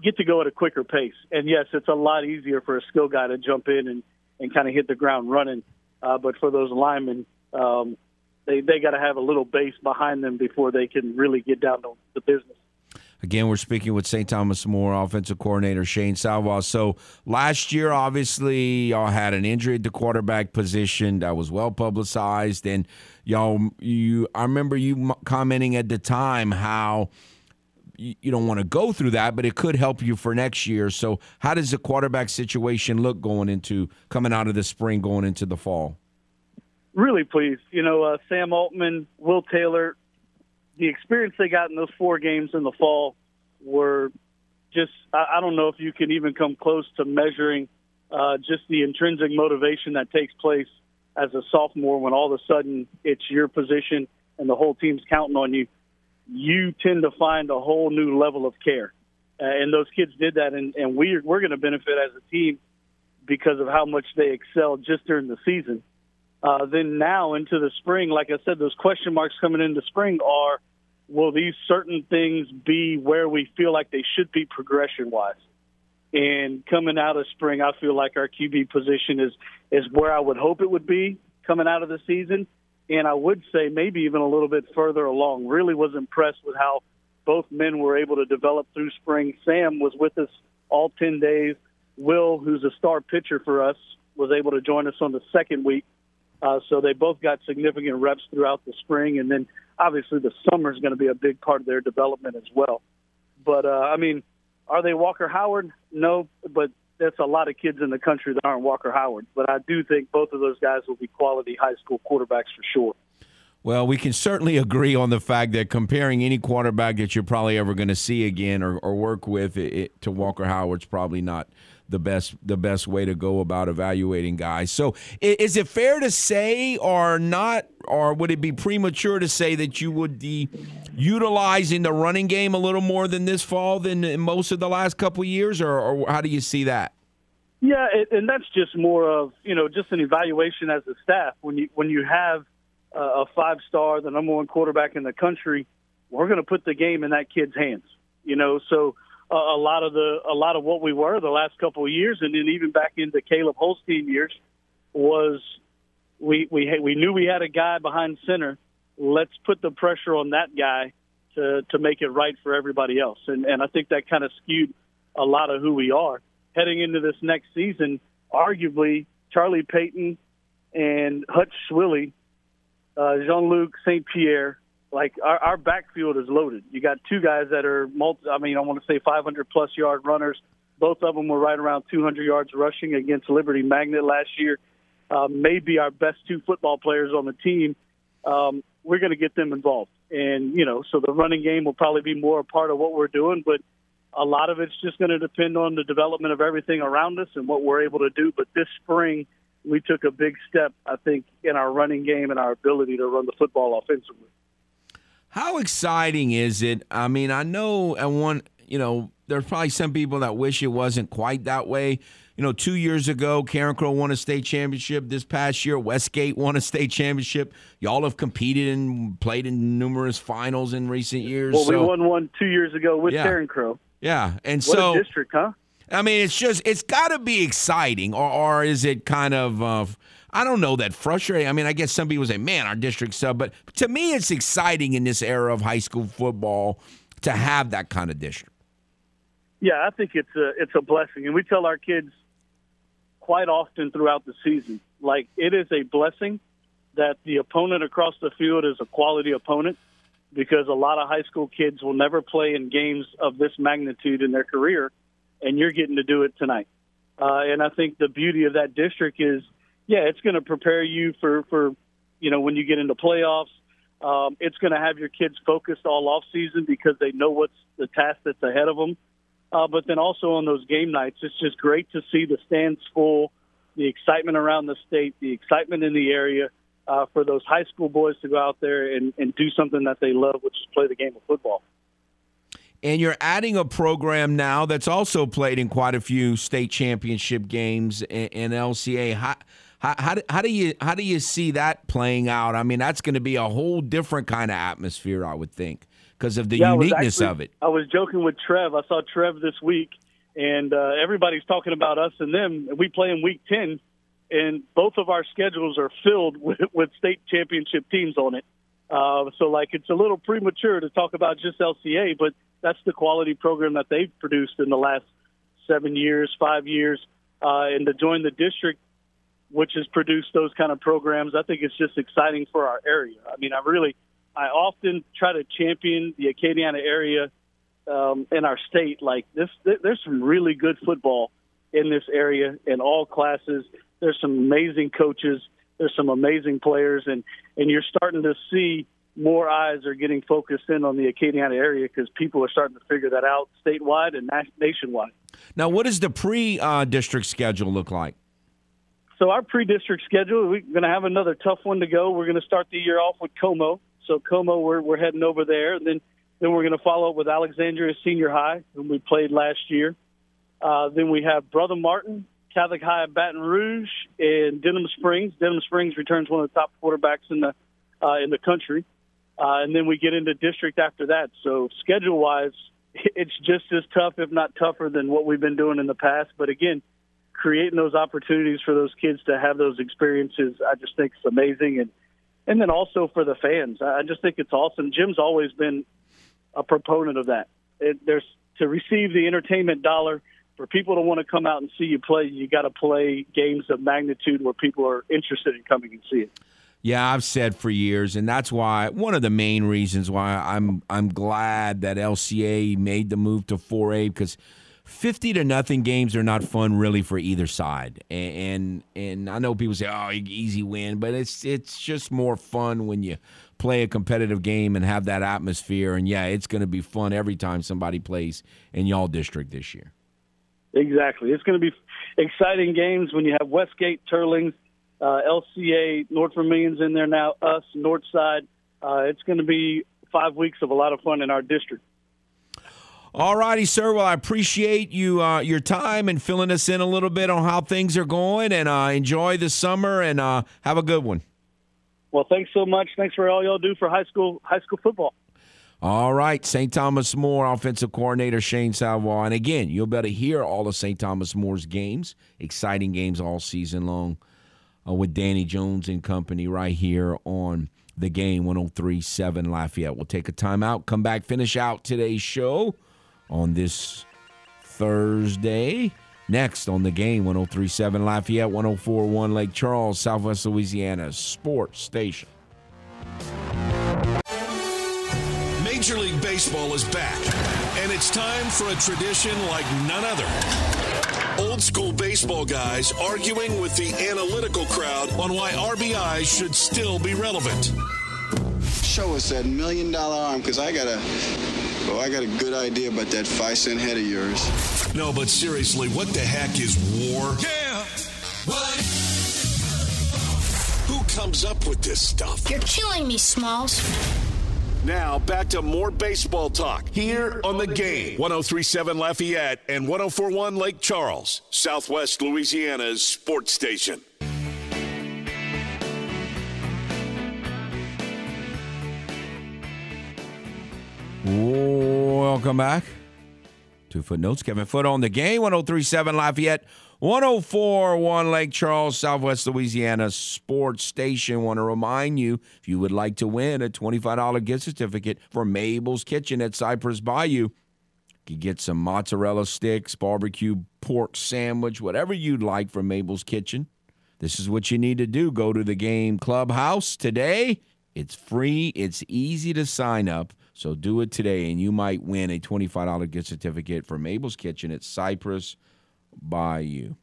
get to go at a quicker pace. And yes, it's a lot easier for a skill guy to jump in and and kind of hit the ground running. Uh, but for those linemen, um, they they got to have a little base behind them before they can really get down to the business. Again, we're speaking with St. Thomas More offensive coordinator Shane Savoie. So last year, obviously, y'all had an injury at the quarterback position that was well publicized, and y'all, you, I remember you commenting at the time how you don't want to go through that, but it could help you for next year. So, how does the quarterback situation look going into coming out of the spring, going into the fall? Really pleased. You know, uh, Sam Altman, Will Taylor, the experience they got in those four games in the fall were just I, I don't know if you can even come close to measuring uh, just the intrinsic motivation that takes place as a sophomore when all of a sudden it's your position and the whole team's counting on you. You tend to find a whole new level of care, uh, and those kids did that, and, and we're we're going to benefit as a team because of how much they excelled just during the season. Uh, then now into the spring, like I said, those question marks coming into spring are, will these certain things be where we feel like they should be progression wise? And coming out of spring, I feel like our QB position is is where I would hope it would be coming out of the season. And I would say maybe even a little bit further along. Really was impressed with how both men were able to develop through spring. Sam was with us all 10 days. Will, who's a star pitcher for us, was able to join us on the second week. Uh, so they both got significant reps throughout the spring, and then obviously the summer is going to be a big part of their development as well. But uh, I mean, are they Walker Howard? No, but that's a lot of kids in the country that aren't Walker Howard. But I do think both of those guys will be quality high school quarterbacks for sure. Well, we can certainly agree on the fact that comparing any quarterback that you're probably ever going to see again or, or work with it, it, to Walker Howard's probably not the best the best way to go about evaluating guys. So, is it fair to say, or not, or would it be premature to say that you would be utilizing the running game a little more than this fall than most of the last couple years, or, or how do you see that? Yeah, and that's just more of you know just an evaluation as a staff when you when you have a five star, the number one quarterback in the country, we're going to put the game in that kid's hands. You know, so uh, a lot of the a lot of what we were the last couple of years, and then even back into Caleb Holstein years, was we we we knew we had a guy behind center. Let's put the pressure on that guy to to make it right for everybody else, and and I think that kind of skewed a lot of who we are heading into this next season. Arguably, Charlie Payton and Hutch Swilly, uh, Jean Luc St. Pierre like our, our backfield is loaded. You got two guys that are multi. I mean, I want to say 500 plus yard runners. Both of them were right around 200 yards rushing against Liberty Magnet last year. Uh, maybe our best two football players on the team. Um, we're going to get them involved. and you know, so the running game will probably be more a part of what we're doing, but a lot of it's just going to depend on the development of everything around us and what we're able to do. But this spring, we took a big step, I think, in our running game and our ability to run the football offensively. How exciting is it? I mean, I know at one, you know, there's probably some people that wish it wasn't quite that way. You know, two years ago, Carencro won a state championship. This past year, Westgate won a state championship. Y'all have competed and played in numerous finals in recent years. Well, so, we won one two years ago with Yeah. Crow. Yeah, and What so district, huh? I mean, it's just it's got to be exciting, or or is it kind of uh, I don't know that frustrating. I mean, I guess some people say, "Man, our district sub," but to me, it's exciting in this era of high school football to have that kind of district. Yeah, I think it's a it's a blessing, and we tell our kids quite often throughout the season, like it is a blessing that the opponent across the field is a quality opponent, because a lot of high school kids will never play in games of this magnitude in their career, and you're getting to do it tonight. Uh, and I think the beauty of that district is, yeah, it's going to prepare you for for you know when you get into playoffs. Um, it's going to have your kids focused all off season because they know what's the task that's ahead of them. Uh, but then also on those game nights, it's just great to see the stands full, the excitement around the state, the excitement in the area uh, for those high school boys to go out there and, and do something that they love, which is play the game of football. And you're adding a program now that's also played in quite a few state championship games in, in LCA. How, how, do, how do you how do you see that playing out? I mean, that's going to be a whole different kind of atmosphere, I would think, because of the Yeah, uniqueness actually- of it. I was joking with Trev. I saw Trev this week, and uh, everybody's talking about us and them. We play in Week Ten, and both of our schedules are filled with, with state championship teams on it. Uh, so, like, it's a little premature to talk about just LCA, but that's the quality program that they've produced in the last seven years, five years, uh, and to join the district, which has produced those kind of programs. I think it's just exciting for our area. I mean, I really, I often try to champion the Acadiana area um, in our state. Like this, th- there's some really good football in this area in all classes. There's some amazing coaches. There's some amazing players, and and you're starting to see more eyes are getting focused in on the Acadiana area because people are starting to figure that out statewide and nationwide. Now, what does the pre-district schedule look like? So our pre-district schedule, we're going to have another tough one to go. We're going to start the year off with Comeaux. So Comeaux, we're we're heading over there, and then then we're going to follow up with Alexandria Senior High, whom we played last year. Uh, then we have Brother Martin, Catholic High of Baton Rouge, and Denham Springs. Denham Springs returns one of the top quarterbacks in the uh, in the country, uh, and then we get into district after that. So schedule wise, it's just as tough, if not tougher, than what we've been doing in the past. But again, creating those opportunities for those kids to have those experiences, I just think is amazing, and and then also for the fans, I just think it's awesome. Jim's always been a proponent of that. It, there's to receive the entertainment dollar for people to want to come out and see you play. You got to play games of magnitude where people are interested in coming and see it. Yeah, I've said for years, and that's why one of the main reasons why I'm I'm glad that LCA made the move to 4A because 50 to nothing games are not fun really for either side. And and, and I know people say, "Oh, easy win," but it's it's just more fun when you play a competitive game and have that atmosphere. And yeah, it's going to be fun every time somebody plays in y'all district this year. Exactly. It's going to be exciting games when you have Westgate, Teurlings, uh, LCA, North Vermilion's in there now, us, Northside. Uh, it's going to be five weeks of a lot of fun in our district. All righty, sir. Well, I appreciate you uh, your time and filling us in a little bit on how things are going. And uh, enjoy the summer and uh, have a good one. Well, thanks so much. Thanks for all y'all do for high school high school football. All right, St. Thomas More offensive coordinator Shane Savoie. And again, you'll be able to hear all of St. Thomas More's games, exciting games all season long uh, with Danny Jones and company right here on the game 1037 Lafayette. We'll take a timeout, come back, finish out today's show on this Thursday. Next on the game 1037 Lafayette, 1041 Lake Charles, Southwest Louisiana sports station. Major League Baseball is back, and it's time for a tradition like none other. Old school baseball guys arguing with the analytical crowd on why RBI should still be relevant. show us that million dollar arm because I got a, oh, I got a good idea about that five cent head of yours. No, but seriously, what the heck is war? Yeah. What? Who comes up with this stuff? You're killing me, Smalls. Now, back to more baseball talk here on the game. 1037 Lafayette and 1041 Lake Charles, Southwest Louisiana's sports station. Welcome back to Footnotes. Kevin Foote on the game. 1037 Lafayette, 1041 Lake Charles, Southwest Louisiana Sports Station. Want to remind you if you would like to win a $25 gift certificate for Mabel's Kitchen at Cypress Bayou, you can get some mozzarella sticks, barbecue pork sandwich, whatever you'd like from Mabel's Kitchen. This is what you need to do. Go to the game clubhouse today. It's free, it's easy to sign up. So do it today, and you might win a $25 gift certificate for Mabel's Kitchen at Cypress Bayou.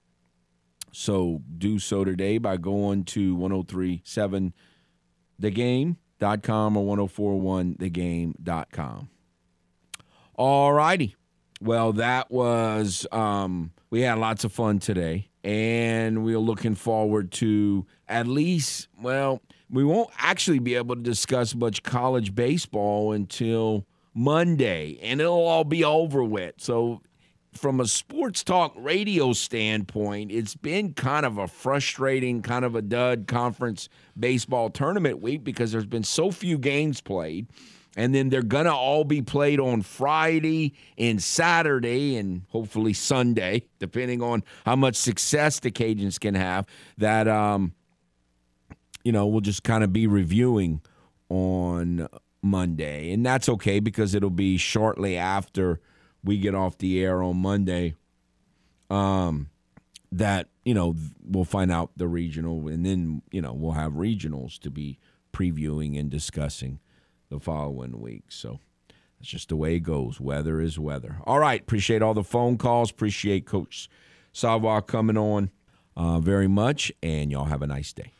So do so today by going to 1037thegame.com or 1041thegame.com. All righty. Well, that was, um, we had lots of fun today, and we're looking forward to at least, well, we won't actually be able to discuss much college baseball until Monday, and it'll all be over with. So, from a sports talk radio standpoint, it's been kind of a frustrating, kind of a dud conference baseball tournament week because there's been so few games played. And then they're going to all be played on Friday and Saturday and hopefully Sunday, depending on how much success the Cajuns can have. That, um, you know, we'll just kind of be reviewing on Monday. And that's okay because it'll be shortly after we get off the air on Monday. Um, that, you know, we'll find out the regional and then, you know, we'll have regionals to be previewing and discussing the following week. So that's just the way it goes. Weather is weather. All right. Appreciate all the phone calls. Appreciate Coach Savoie coming on uh, very much. And y'all have a nice day.